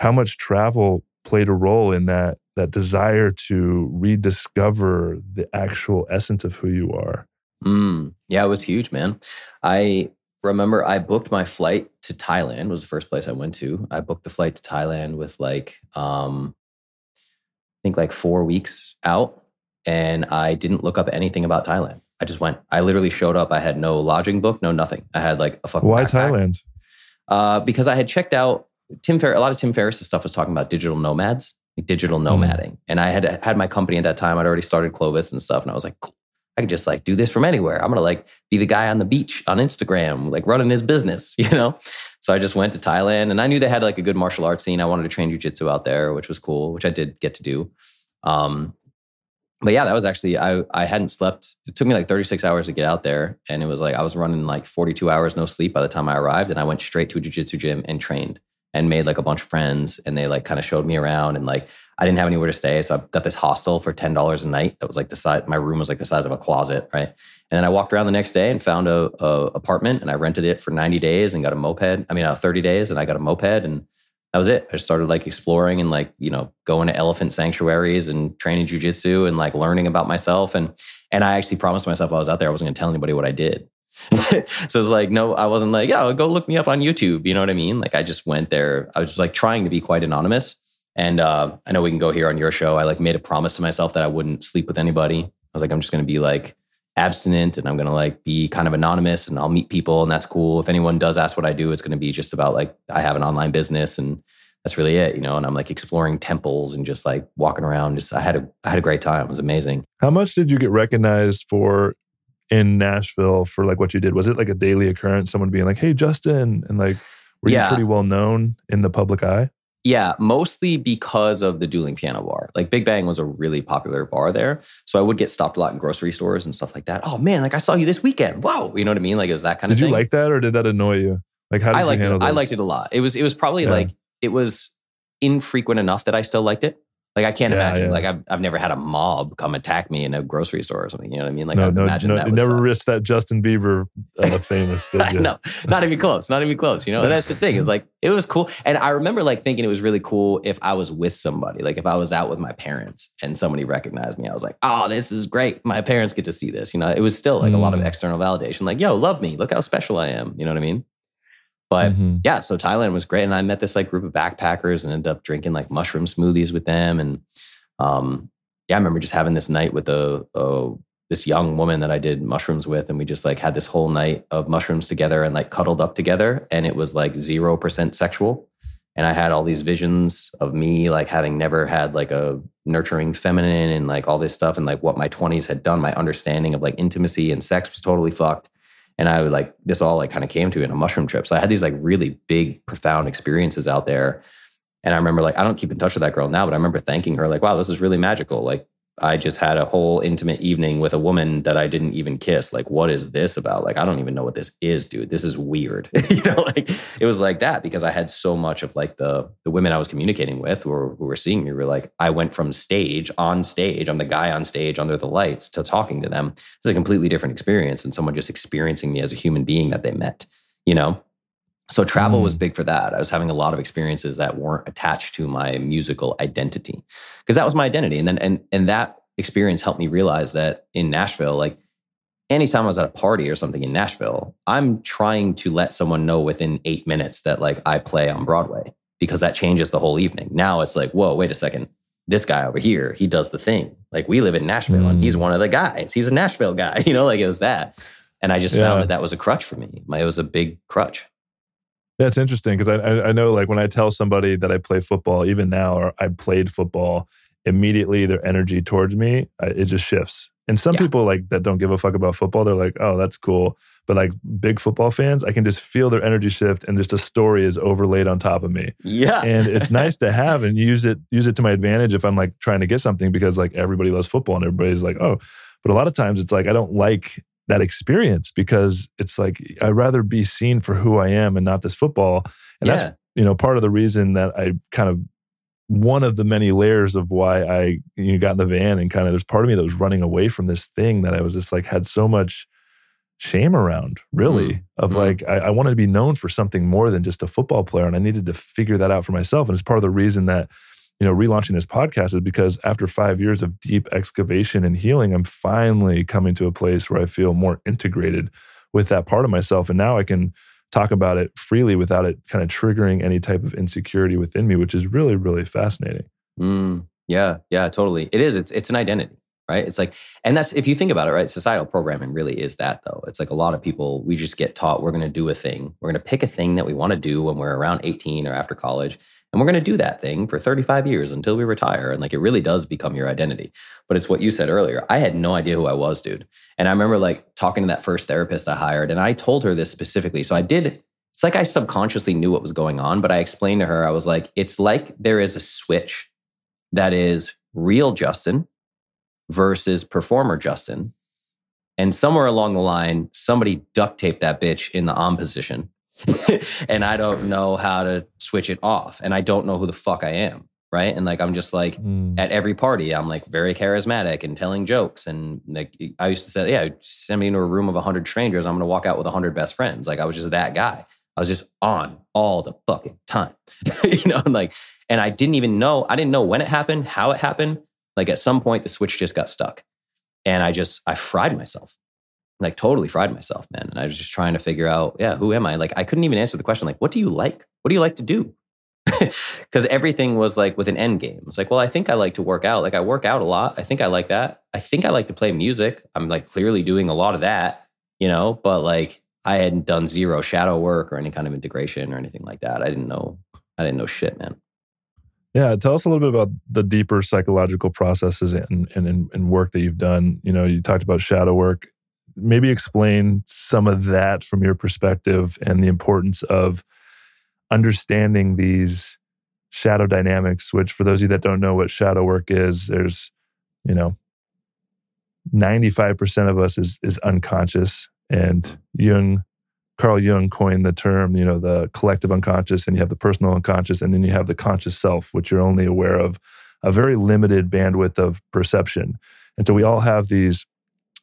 how much travel played a role in that that desire to rediscover the actual essence of who you are. Mm, yeah, it was huge, man. I remember I booked my flight to Thailand was the first place I went to. I booked the flight to Thailand with like um I think like 4 weeks out and I didn't look up anything about Thailand. I just went. I literally showed up. I had no lodging book, no nothing. I had like a fucking Why backpack. Thailand? Uh, because I had checked out Tim Fer. A lot of Tim Ferriss' stuff was talking about digital nomads, like digital Mm. nomading, and I had had my company at that time. I'd already started Clovis and stuff, and I was like, cool. I could just like do this from anywhere. I'm gonna like be the guy on the beach on Instagram, like running his business, [LAUGHS] you know. So I just went to Thailand, and I knew they had like a good martial arts scene. I wanted to train jujitsu out there, which was cool, which I did get to do. Um, but yeah, that was actually I I hadn't slept. It took me like 36 hours to get out there, and it was like I was running like 42 hours no sleep by the time I arrived, and I went straight to a jujitsu gym and trained and made like a bunch of friends, and they like kind of showed me around, and like I didn't have anywhere to stay, so I got this hostel for ten dollars a night. That was like the size. My room was like the size of a closet, right? And then I walked around the next day and found a, a apartment, and I rented it for 90 days and got a moped. I mean, uh, 30 days, and I got a moped, and that was it. I just started like exploring and like, you know, going to elephant sanctuaries and training jujitsu and like learning about myself. And and I actually promised myself I was out there, I wasn't gonna tell anybody what I did. [LAUGHS] so it was like, no, I wasn't like, yeah, go look me up on YouTube. You know what I mean? Like I just went there. I was just like trying to be quite anonymous. And uh, I know we can go here on your show. I like made a promise to myself that I wouldn't sleep with anybody. I was like, I'm just gonna be like abstinent and I'm gonna like be kind of anonymous and I'll meet people and that's cool. If anyone does ask what I do, it's gonna be just about like I have an online business and that's really it, you know. And I'm like exploring temples and just like walking around. Just I had a I had a great time. It was amazing. How much did you get recognized for in Nashville for like what you did? Was it like a daily occurrence? Someone being like, "Hey, Justin," and like, were Yeah. you pretty well known in the public eye? Yeah, mostly because of the dueling piano bar. Like Big Bang was a really popular bar there. So I would get stopped a lot in grocery stores and stuff like that. Oh man, like I saw you this weekend. Whoa. You know what I mean? Like it was that kind Did of thing. Did you like that, or did that annoy you? Like, how did I you handle it. I liked it a lot. It was it was probably Yeah. like it was infrequent enough that I still liked it. Like I can't Yeah, imagine. yeah. Like I've I've never had a mob come attack me in a grocery store or something. You know what I mean? Like no, I'd no, imagine no, that you never suck. risked that Justin Bieber uh, [LAUGHS] famous. Did no, not even close. Not even close. You know, that's the thing. It's like it was cool, and I remember like thinking it was really cool if I was with somebody. Like if I was out with my parents and somebody recognized me, I was like, "Oh, this is great. My parents get to see this." You know, it was still like a lot of Mm. external validation. Like, "Yo, love me. Look how special I am." You know what I mean? But Mhm. yeah, so Thailand was great, and I met this like group of backpackers and ended up drinking like mushroom smoothies with them. And um, yeah, I remember just having this night with a, a this young woman that I did mushrooms with, and we just like had this whole night of mushrooms together and like cuddled up together, and it was like zero percent sexual. And I had all these visions of me like having never had like a nurturing feminine and like all this stuff, and like what my twenties had done. My understanding of like intimacy and sex was totally fucked. And I would like this all like kind of came to in a mushroom trip. So I had these like really big, profound experiences out there. And I remember like I don't keep in touch with that girl now, but I remember thanking her like, wow, this is really magical. Like I just had a whole intimate evening with a woman that I didn't even kiss. Like, what is this about? Like, I don't even know what this is, dude. This is weird. [LAUGHS] you know, like it was like that because I had so much of like the the women I was communicating with were who were seeing me were like, I went from stage on stage, I'm the guy on stage under the lights to talking to them. It's a completely different experience than someone just experiencing me as a human being that they met, you know? So travel was Mm. big for that. I was having a lot of experiences that weren't attached to my musical identity because that was my identity. And then and and that experience helped me realize that in Nashville, like anytime I was at a party or something in Nashville, I'm trying to let someone know within eight minutes that like I play on Broadway because that changes the whole evening. Now it's like, whoa, wait a second. This guy over here, he does the thing. Like we live in Nashville and he's Mm. one of the guys. He's a Nashville guy, [LAUGHS] you know, like it was that. And I just found that that was a crutch for me. My, it was a big crutch. That's interesting because I, I I know like when I tell somebody that I play football, even now, or I played football, immediately their energy towards me uh, it just shifts. And some Yeah. people like that don't give a fuck about football. They're like, oh, that's cool. But like big football fans, I can just feel their energy shift, and just a story is overlaid on top of me. Yeah. and it's [LAUGHS] nice to have and use it use it to my advantage if I'm like trying to get something because like everybody loves football and everybody's like oh but a lot of times it's like I don't like that experience because it's like I'd rather be seen for who I am and not this football and yeah. that's you know part of the reason that I kind of one of the many layers of why I you know, got in the van and kind of there's part of me that was running away from this thing that I was just like had so much shame around really of Mm. like I, I wanted to be known for something more than just a football player and I needed to figure that out for myself and it's part of the reason that you know relaunching this podcast is because after five years of deep excavation and healing I'm finally coming to a place where I feel more integrated with that part of myself and now I can talk about it freely without it kind of triggering any type of insecurity within me which is really really fascinating Mm, yeah, yeah, totally. It is. It's it's an identity, right? It's like, and that's if you think about it, right? Societal programming really is that, though. It's like a lot of people we just get taught we're going to do a thing. We're going to pick a thing that we want to do when we're around eighteen or after college, and we're going to do that thing for thirty five years until we retire. And like it really does become your identity. But it's what you said earlier. I had no idea who I was, dude. And I remember like talking to that first therapist I hired, and I told her this specifically. So I did. It's like I subconsciously knew what was going on, but I explained to her, I was like, it's like there is a switch that is real Justin versus performer Justin. And somewhere along the line, somebody duct taped that bitch in the on position. [LAUGHS] and I don't know how to switch it off. And I don't know who the fuck I am. Right. And like, I'm just like, Mm. at every party, I'm like very charismatic and telling jokes. And like, I used to say, yeah, send me into a room of 100 strangers. I'm going to walk out with 100 best friends. Like, I was just that guy. I was just on all the fucking time, [LAUGHS] you know, and like, and I didn't even know, I didn't know when it happened, how it happened. Like at some point, the switch just got stuck. And I just, I fried myself, like totally fried myself, man. And I was just trying to figure out, yeah, who am I? Like, I couldn't even answer the question, like, what do you like? What do you like to do? [LAUGHS] Because everything was like with an end game. It's like, well, I think I like to work out. Like, I work out a lot. I think I like that. I think I like to play music. I'm like clearly doing a lot of that, you know, but like I hadn't done zero shadow work or any kind of integration or anything like that. I didn't know, I didn't know shit, man. Yeah, tell us a little bit about the deeper psychological processes and, and and work that you've done. You know, you talked about shadow work. Maybe explain some of that from your perspective and the importance of understanding these shadow dynamics. Which, for those of you that don't know what shadow work is, there's, you know, ninety five percent of us is is unconscious, and Jung Carl Jung coined the term, you know, the collective unconscious, and you have the personal unconscious, and then you have the conscious self, which you're only aware of a very limited bandwidth of perception. And so we all have these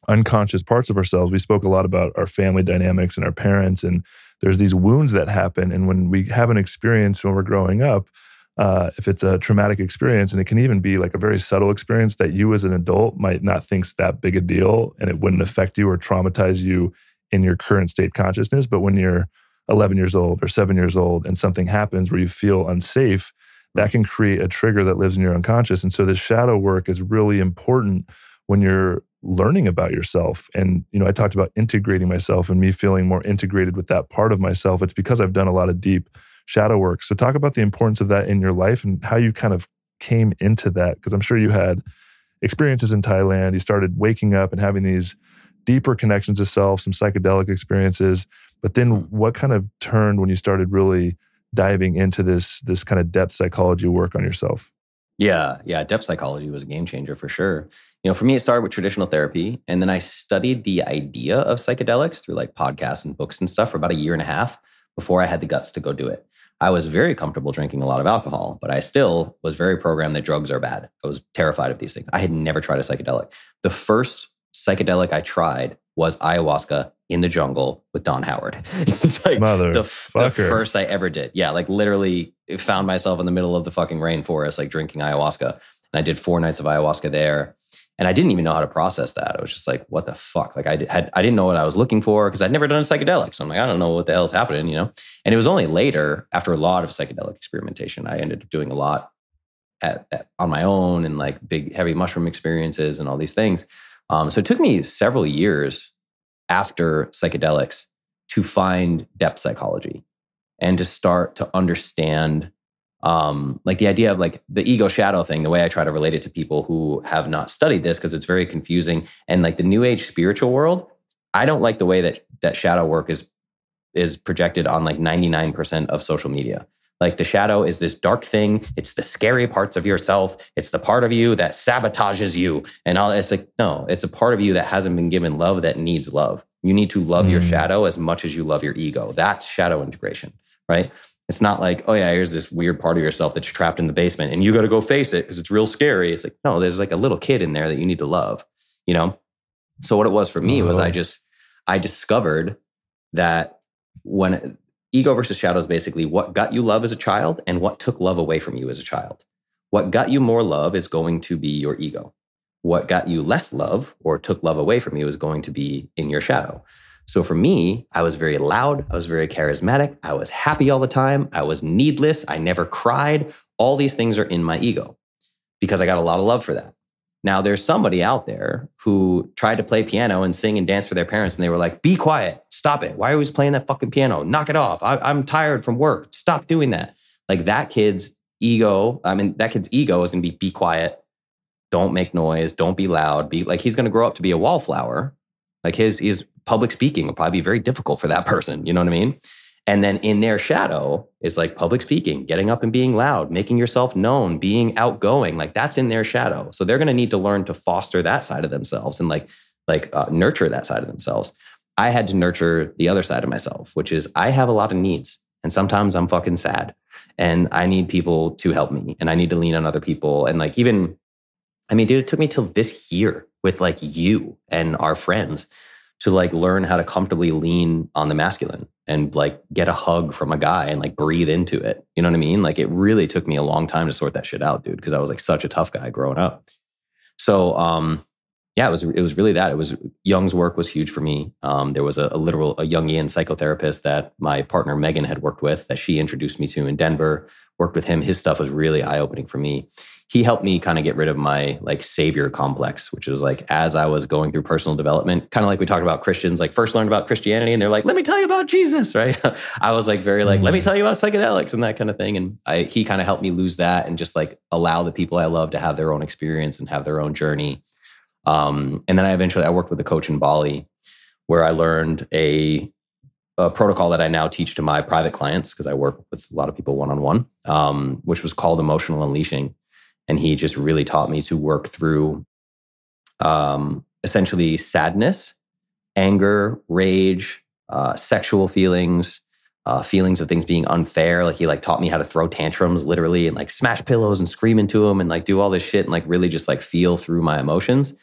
unconscious parts of ourselves. We spoke a lot about our family dynamics and our parents, and there's these wounds that happen. And when we have an experience when we're growing up, uh, if it's a traumatic experience, and it can even be like a very subtle experience that you as an adult might not think's that big a deal, and it wouldn't affect you or traumatize you in your current state consciousness. But when you're 11 years old or seven years old and something happens where you feel unsafe, that can create a trigger that lives in your unconscious. And so this shadow work is really important when you're learning about yourself. And, you know, I talked about integrating myself and me feeling more integrated with that part of myself. It's because I've done a lot of deep shadow work. So talk about the importance of that in your life and how you kind of came into that. Because I'm sure you had experiences in Thailand. You started waking up and having these deeper connections to self, some psychedelic experiences. But then what kind of turned when you started really diving into this this kind of depth psychology work on yourself? Yeah, yeah. Depth psychology was a game changer for sure. You know, for me, it started with traditional therapy, and then I studied the idea of psychedelics through like podcasts and books and stuff for about a year and a half before I had the guts to go do it. I was very comfortable drinking a lot of alcohol, but I still was very programmed that drugs are bad. I was terrified of these things. I had never tried a psychedelic. The first psychedelic I tried was ayahuasca in the jungle with Don Howard. [LAUGHS] it's like Mother the, the first I ever did. Yeah, like literally found myself in the middle of the fucking rainforest, like drinking ayahuasca. And I did four nights of ayahuasca there. And I didn't even know how to process that. I was just like, what the fuck? Like I did, had, I didn't know what I was looking for because I'd never done a psychedelic. So I'm like, I don't know what the hell's happening, you know? And it was only later, after a lot of psychedelic experimentation, I ended up doing a lot at, at, on my own and like big, heavy mushroom experiences and all these things. Um, so it took me several years after psychedelics to find depth psychology. and to start to understand um, like the idea of like the ego shadow thing, the way I try to relate it to people who have not studied this because it's very confusing. And like the new age spiritual world, I don't like the way that that shadow work is is projected on like 99% of social media. Like the shadow is this dark thing. It's the scary parts of yourself. It's the part of you that sabotages you. And all it's like, no, it's a part of you that hasn't been given love that needs love. You need to love mm. your shadow as much as you love your ego. That's shadow integration, right? It's not like, oh yeah, here's this weird part of yourself that's trapped in the basement and you got to go face it because it's real scary. It's like, no, there's like a little kid in there that you need to love, you know? So what it was for me was I oh. just, I discovered that when ego versus shadow is basically what got you love as a child and what took love away from you as a child. What got you more love is going to be your ego. What got you less love or took love away from you is going to be in your shadow. So for me, I was very loud. I was very charismatic. I was happy all the time. I was needless. I never cried. All these things are in my ego because I got a lot of love for that. Now, there's somebody out there who tried to play piano and sing and dance for their parents, and they were like, Be quiet. Stop it. Why are you always playing that fucking piano? Knock it off. I, am tired from work. Stop doing that. Like that kid's ego, I mean, that kid's ego is going to be be quiet. Don't make noise. Don't be loud. Be like, he's going to grow up to be a wallflower. Like his, his public speaking will probably be very difficult for that person. You know what I mean? And then in their shadow is like public speaking, getting up and being loud, making yourself known, being outgoing. Like that's in their shadow. So they're going to need to learn to foster that side of themselves and like like uh, nurture that side of themselves. I had to nurture the other side of myself, which is I have a lot of needs. And sometimes I'm fucking sad and I need people to help me and I need to lean on other people. And like, even, I mean, dude, it took me till this year with like you and our friends to like learn how to comfortably lean on the masculine and like get a hug from a guy and like breathe into it. You know what I mean? Like it really took me a long time to sort that shit out, dude, because I was like such a tough guy growing up. So um yeah, it was it was really that. It was Jung's work was huge for me. Um, there was a, a literal a Jungian psychotherapist that my partner Megan had worked with that she introduced me to in Denver. Worked with him. His stuff was really eye opening for me he helped me kind of get rid of my like savior complex, which was like as I was going through personal development, kind of like we talked about Christians, like first learned about Christianity and they're like, let me tell you about Jesus, [LAUGHS] right? I was like very like, let me mm. tell you about psychedelics and that kind of thing. And I, he kind of helped me lose that and just like allow the people I love to have their own experience and have their own journey. Um, and then I eventually I worked with a coach in Bali where I learned a, a protocol that I now teach to my private clients because I work with a lot of people one on one, which was called emotional unleashing and he just really taught me to work through um, essentially sadness, anger, rage, uh, sexual feelings, uh, feelings of things being unfair. Like he like taught me how to throw tantrums literally and like smash pillows and scream into them and like do all this shit and like really just like feel through my emotions.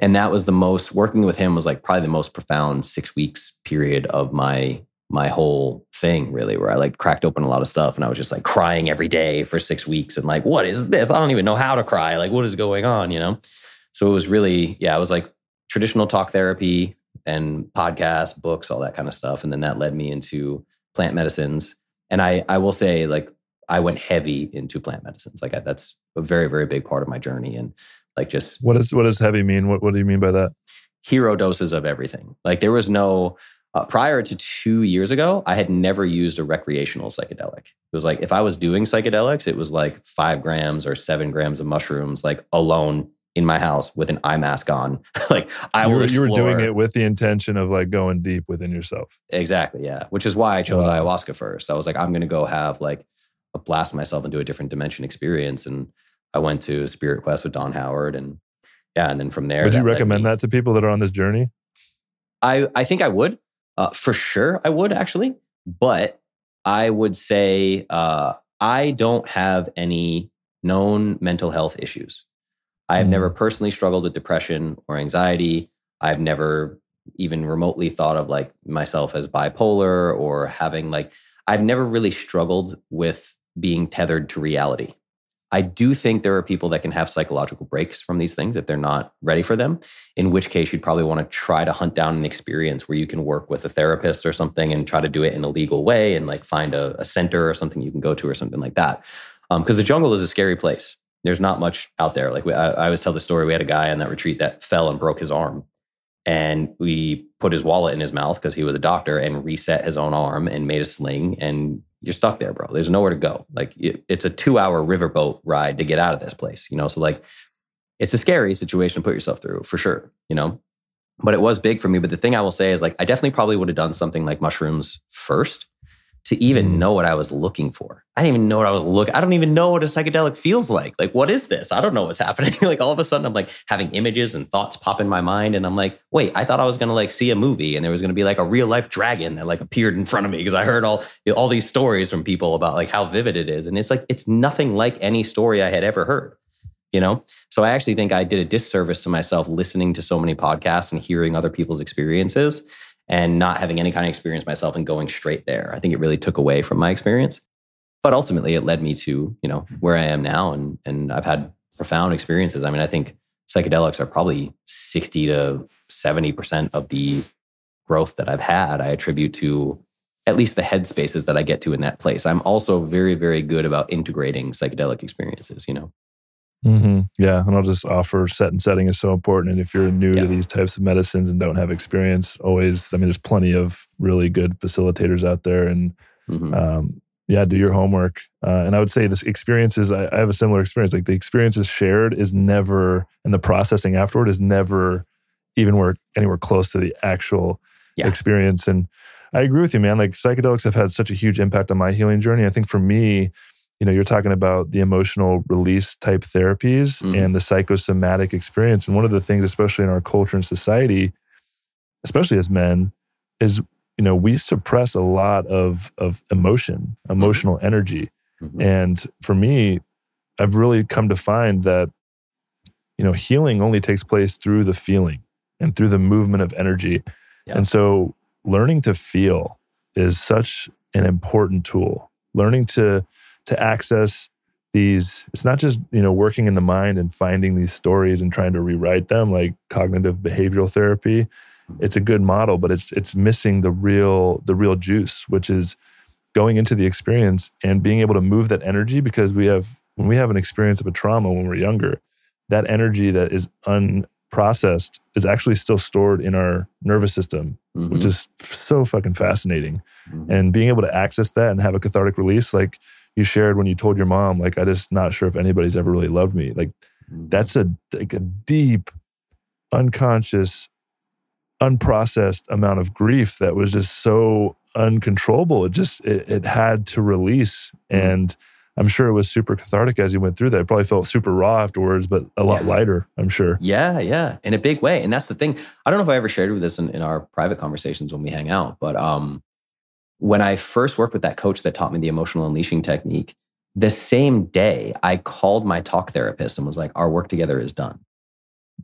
And that was the most working with him was like probably the most profound six weeks period of my my whole thing really where I like cracked open a lot of stuff and I was just like crying every day for 6 weeks and like what is this? I don't even know how to cry. Like what is going on, you know? So it was really yeah, it was like traditional talk therapy and podcasts, books, all that kind of stuff and then that led me into plant medicines. And I I will say like I went heavy into plant medicines. Like I, that's a very very big part of my journey and like just What is what does heavy mean? What what do you mean by that? Hero doses of everything. Like there was no uh, prior to two years ago, I had never used a recreational psychedelic. It was like if I was doing psychedelics, it was like five grams or seven grams of mushrooms, like alone in my house with an eye mask on. [LAUGHS] like I you were, you were doing it with the intention of like going deep within yourself. Exactly. Yeah. Which is why I chose wow. ayahuasca first. I was like, I'm going to go have like a blast myself into a different dimension experience. And I went to Spirit Quest with Don Howard and yeah. And then from there, would you recommend me, that to people that are on this journey? I, I think I would. Uh, for sure, I would actually, but I would say uh, I don't have any known mental health issues. I have mm. never personally struggled with depression or anxiety. I've never even remotely thought of like myself as bipolar or having like, I've never really struggled with being tethered to reality. I do think there are people that can have psychological breaks from these things if they're not ready for them, in which case you'd probably want to try to hunt down an experience where you can work with a therapist or something and try to do it in a legal way and like find a, a center or something you can go to or something like that. Because um, the jungle is a scary place. There's not much out there. Like we, I, I always tell the story, we had a guy on that retreat that fell and broke his arm. and we put his wallet in his mouth because he was a doctor and reset his own arm and made a sling and you're stuck there bro. There's nowhere to go. Like it, it's a two hour riverboat ride to get out of this place you know? So like it's a scary situation to put yourself through for sure you know? But it was big for me. But the thing i will say is like i definitely probably would have done something like mushrooms first to even Mm. know what I was looking for. I didn't even know what I was looking. I don't even know what a psychedelic feels like. Like, what is this? I don't know what's [LAUGHS] happening. like all of a sudden I'm like having images and thoughts pop in my mind. And I'm like, wait, I thought I was gonna like see a movie and there was gonna be like a real life dragon that like appeared in front of me because I heard all all these stories from people about like how vivid it is. And it's like it's nothing like any story I had ever heard. You know? So I actually think I did a disservice to myself listening to so many podcasts and hearing other people's experiences and not having any kind of experience myself and going straight there. I think it really took away from my experience. But ultimately it led me to, you know, where I am now and and I've had profound experiences. I mean, I think psychedelics are probably 60 to 70% of the growth that I've had I attribute to at least the headspaces that I get to in that place. I'm also very very good about integrating psychedelic experiences, you know. Hmm Yeah, and I'll just offer set and setting is so important. And if you're new Yeah. to these types of medicines and don't have experience, always, I mean, there's plenty of really good facilitators out there, and Mhm. um, yeah, do your homework. Uh, and I would say this experiences. I, I have a similar experience. Like the experiences shared is never, and the processing afterward is never even where anywhere close to the actual Yeah. experience. And I agree with you, man. Like psychedelics have had such a huge impact on my healing journey. I think for me, you know, you're talking about the emotional release type therapies Mhm. and the psychosomatic experience. And one of the things, especially in our culture and society, especially as men, is you know we suppress a lot of of emotion, emotional energy. Mhm. And for me, I've really come to find that you know healing only takes place through the feeling and through the movement of energy. Yeah. And so learning to feel is such an important tool. Learning to to access these it's not just you know working in the mind and finding these stories and trying to rewrite them like cognitive behavioral therapy it's a good model but it's it's missing the real the real juice which is going into the experience and being able to move that energy because we have when we have an experience of a trauma when we're younger that energy that is unprocessed is actually still stored in our nervous system which Mhm. is so fucking fascinating Mhm. and being able to access that and have a cathartic release like you shared when you told your mom like i just not sure if anybody's ever really loved me like Mhm. that's a like a deep unconscious unprocessed amount of grief that was just so uncontrollable it just it, it had to release Mhm. and i'm sure it was super cathartic as you went through that it probably felt super raw afterwards but a lot Yeah. lighter i'm sure Yeah, yeah, in a big way. And that's the thing. I don't know if I ever shared with this in, in our private conversations when we hang out, but um, when I first worked with that coach that taught me the emotional unleashing technique, the same day I called my talk therapist and was like, "Our work together is done."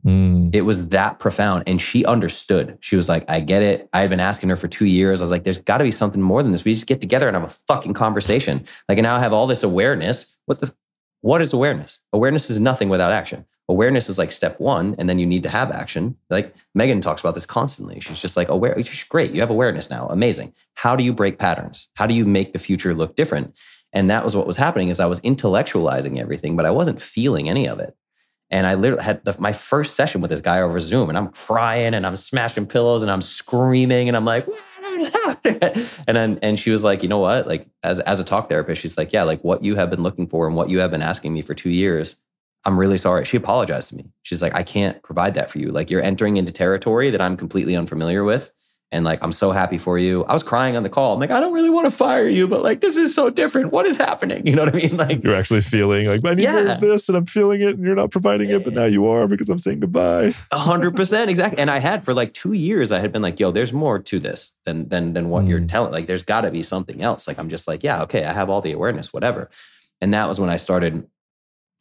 Mm. It was that profound, and she understood. She was like, "I get it." I had been asking her for two years. I was like, "There's got to be something more than this. We just get together and have a fucking conversation." Like, and now I have all this awareness. What the? What is awareness? Awareness is nothing without action. Awareness is like step one, and then you need to have action. Like Megan talks about this constantly. She's just like, aware, great, you have awareness now. Amazing. How do you break patterns? How do you make the future look different? And that was what was happening is I was intellectualizing everything, but I wasn't feeling any of it. And I literally had the, my first session with this guy over Zoom, and I'm crying and I'm smashing pillows and I'm screaming and I'm like? [LAUGHS] And then, and she was like, you know what? Like as as a talk therapist, she's like, yeah, like what you have been looking for and what you have been asking me for two years. I'm really sorry. She apologized to me. She's like, I can't provide that for you. Like you're entering into territory that I'm completely unfamiliar with. And like, I'm so happy for you. I was crying on the call. I'm like, I don't really want to fire you, but like, this is so different. What is happening? [LAUGHS] You know what I mean? Like, you're actually feeling like I need Yeah. this and I'm feeling it and you're not providing it, but now you are because I'm saying goodbye. A hundred percent, exactly. And I had for like two years, I had been like, "Yo, there's more to this than than than what you're Mm. telling. Like, there's got to be something else." Like, I'm just like, "Yeah, okay, I have all the awareness, whatever." And that was when I started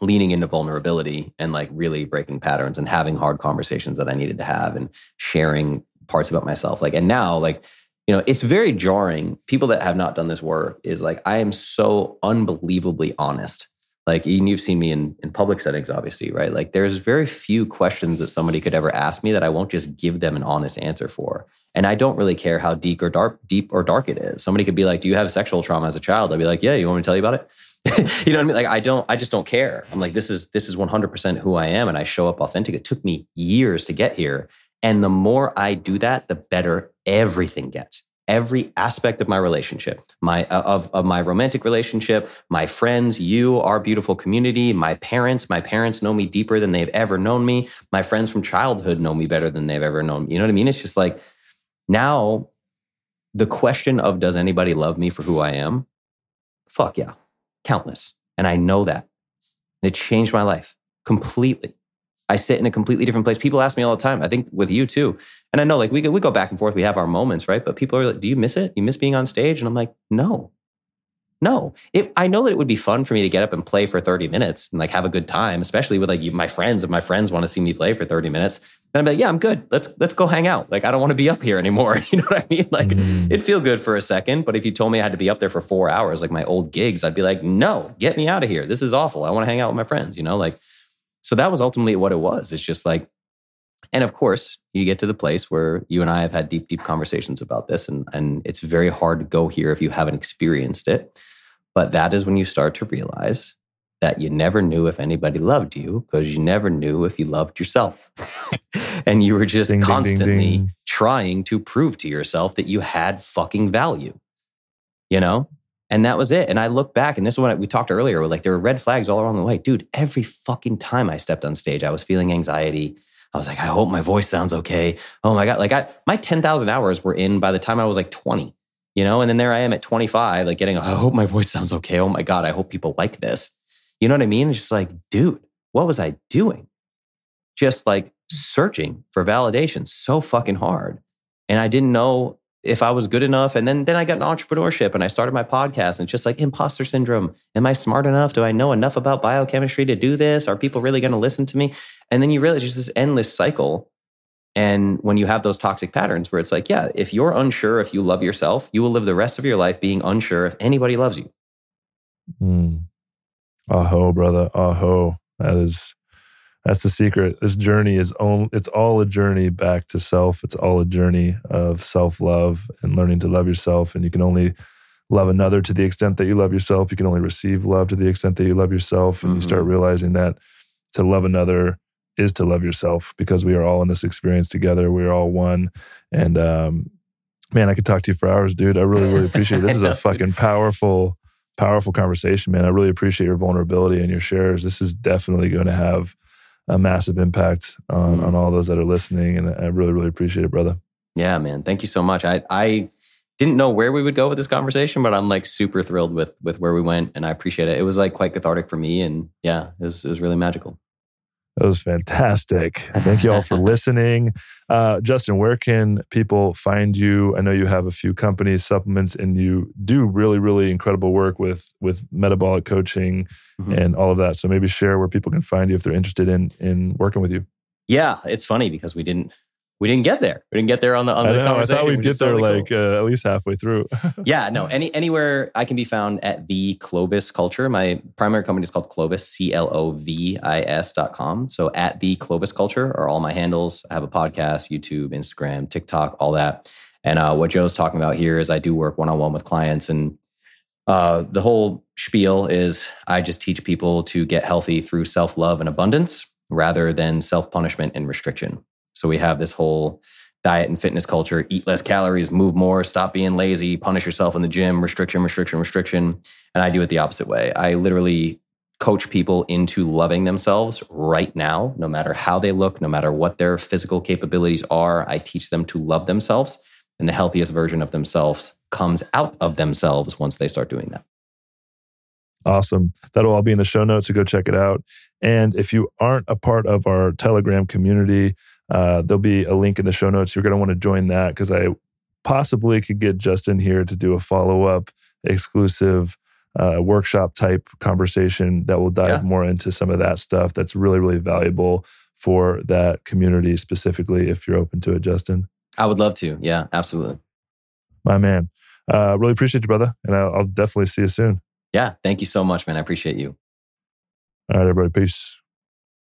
leaning into vulnerability and like really breaking patterns and having hard conversations that I needed to have and sharing parts about myself. Like, and now, like, you know, it's very jarring. People that have not done this work is like, I am so unbelievably honest. Like, and you've seen me in, in public settings, obviously, right? Like, there's very few questions that somebody could ever ask me that I won't just give them an honest answer for. And I don't really care how deep or dark, deep or dark it is. Somebody could be like, "Do you have sexual trauma as a child?" I'd be like, "Yeah, you want me to tell you about it?" [LAUGHS] you know what I mean? Like, I don't, I just don't care. I'm like, this is this is 100% who I am, and I show up authentic. It took me years to get here, And the more I do that, the better everything gets. Every aspect of my relationship, my uh, of of my romantic relationship, my friends, you, our beautiful community, my parents. My parents know me deeper than they've ever known me. My friends from childhood know me better than they've ever known me. You know what I mean? It's just like now the question of does anybody love me for who I am? Fuck yeah, countless. And I know that. It changed my life completely. I sit in a completely different place. People ask me all the time. I think with you too. And I know like we we go back and forth. We have our moments, right? But people are like, "Do you miss it? You miss being on stage?" And I'm like, "No, no. It, I know that it would be fun for me to get up and play for 30 minutes and like have a good time, especially with like my friends. If my friends want to see me play for 30 minutes, then I'm like, yeah, I'm good. Let's let's go hang out. Like I don't want to be up here anymore. [LAUGHS] You know what I mean? Like mm. it'd feel good for a second, but if you told me I had to be up there for four hours, like my old gigs, I'd be like, no, get me out of here. This is awful. I want to hang out with my friends. You know, like so that was ultimately what it was. It's just like, and of course, you get to the place where you and I have had deep, deep conversations about this, and, and it's very hard to go here if you haven't experienced it. But that is when you start to realize that you never knew if anybody loved you because you never knew if you loved yourself. [LAUGHS] and you were just ding, constantly ding, ding, trying to prove to yourself that you had fucking value, you know? And that was it. And I look back, and this is what we talked earlier. Like there were red flags all along the way, dude. Every fucking time I stepped on stage, I was feeling anxiety. I was like, I hope my voice sounds okay. Oh my god, like I, my ten thousand hours were in by the time I was like twenty, you know. And then there I am at twenty five, like getting. I hope my voice sounds okay. Oh my god, I hope people like this. You know what I mean? It's just like, dude, what was I doing? Just like searching for validation so fucking hard, and I didn't know if I was good enough. And then then I got an entrepreneurship and I started my podcast and it's just like imposter syndrome. Am I smart enough? Do I know enough about biochemistry to do this? Are people really going to listen to me? And then you realize just this endless cycle. And when you have those toxic patterns where it's like, yeah, if you're unsure if you love yourself, you will live the rest of your life being unsure if anybody loves you. Mm. Aho, brother. Aho. That is that's the secret. This journey is all, it's all a journey back to self. It's all a journey of self-love and learning to love yourself. And you can only love another to the extent that you love yourself. You can only receive love to the extent that you love yourself. And mm-hmm. you start mm-hmm. realizing that to love another is to love yourself because we are all in this experience together. We're all one. And um, man, I could talk to you for hours, dude. I really, really appreciate it. This [LAUGHS] is a fucking powerful, powerful conversation, man. I really appreciate your vulnerability and your shares. This is definitely going to have a massive impact on, mm. on all those that are listening. And I really, really appreciate it, brother. Yeah, man. Thank you so much. I, I didn't know where we would go with this conversation, but I'm like super thrilled with with where we went, and I appreciate it. It was like quite cathartic for me, and yeah, it was, it was really magical. That was fantastic. Thank you all for [LAUGHS] listening. Uh, Justin, where can people find you? I know you have a few companies, supplements, and you do really, really incredible work with with metabolic coaching mm-hmm. and all of that. So maybe share where people can find you if they're interested in in working with you. Yeah, it's funny because we didn't we didn't get there. We didn't get there on the on the I know, conversation. I thought we'd get there like cool. uh, at least halfway through. [LAUGHS] yeah, no. Any anywhere I can be found at the Clovis Culture. My primary company is called Clovis, C L O V I S dot com. So at the Clovis Culture are all my handles. I have a podcast, YouTube, Instagram, TikTok, all that. And uh, what Joe's talking about here is I do work one on one with clients, and uh, the whole spiel is I just teach people to get healthy through self love and abundance rather than self punishment and restriction. So we have this whole diet and fitness culture eat less calories, move more, stop being lazy, punish yourself in the gym, restriction, restriction, restriction. And I do it the opposite way. I literally coach people into loving themselves right now, no matter how they look, no matter what their physical capabilities are. I teach them to love themselves. And the healthiest version of themselves comes out of themselves once they start doing that. Awesome. That'll all be in the show notes, so go check it out. And if you aren't a part of our Telegram community, uh, there'll be a link in the show notes. You're going to want to join that because I possibly could get Justin here to do a follow up exclusive uh, workshop type conversation that will dive yeah. more into some of that stuff that's really, really valuable for that community specifically if you're open to it, Justin. I would love to. Yeah, absolutely. My man. Uh, really appreciate you, brother. And I'll, I'll definitely see you soon. Yeah. Thank you so much, man. I appreciate you. All right, everybody. Peace.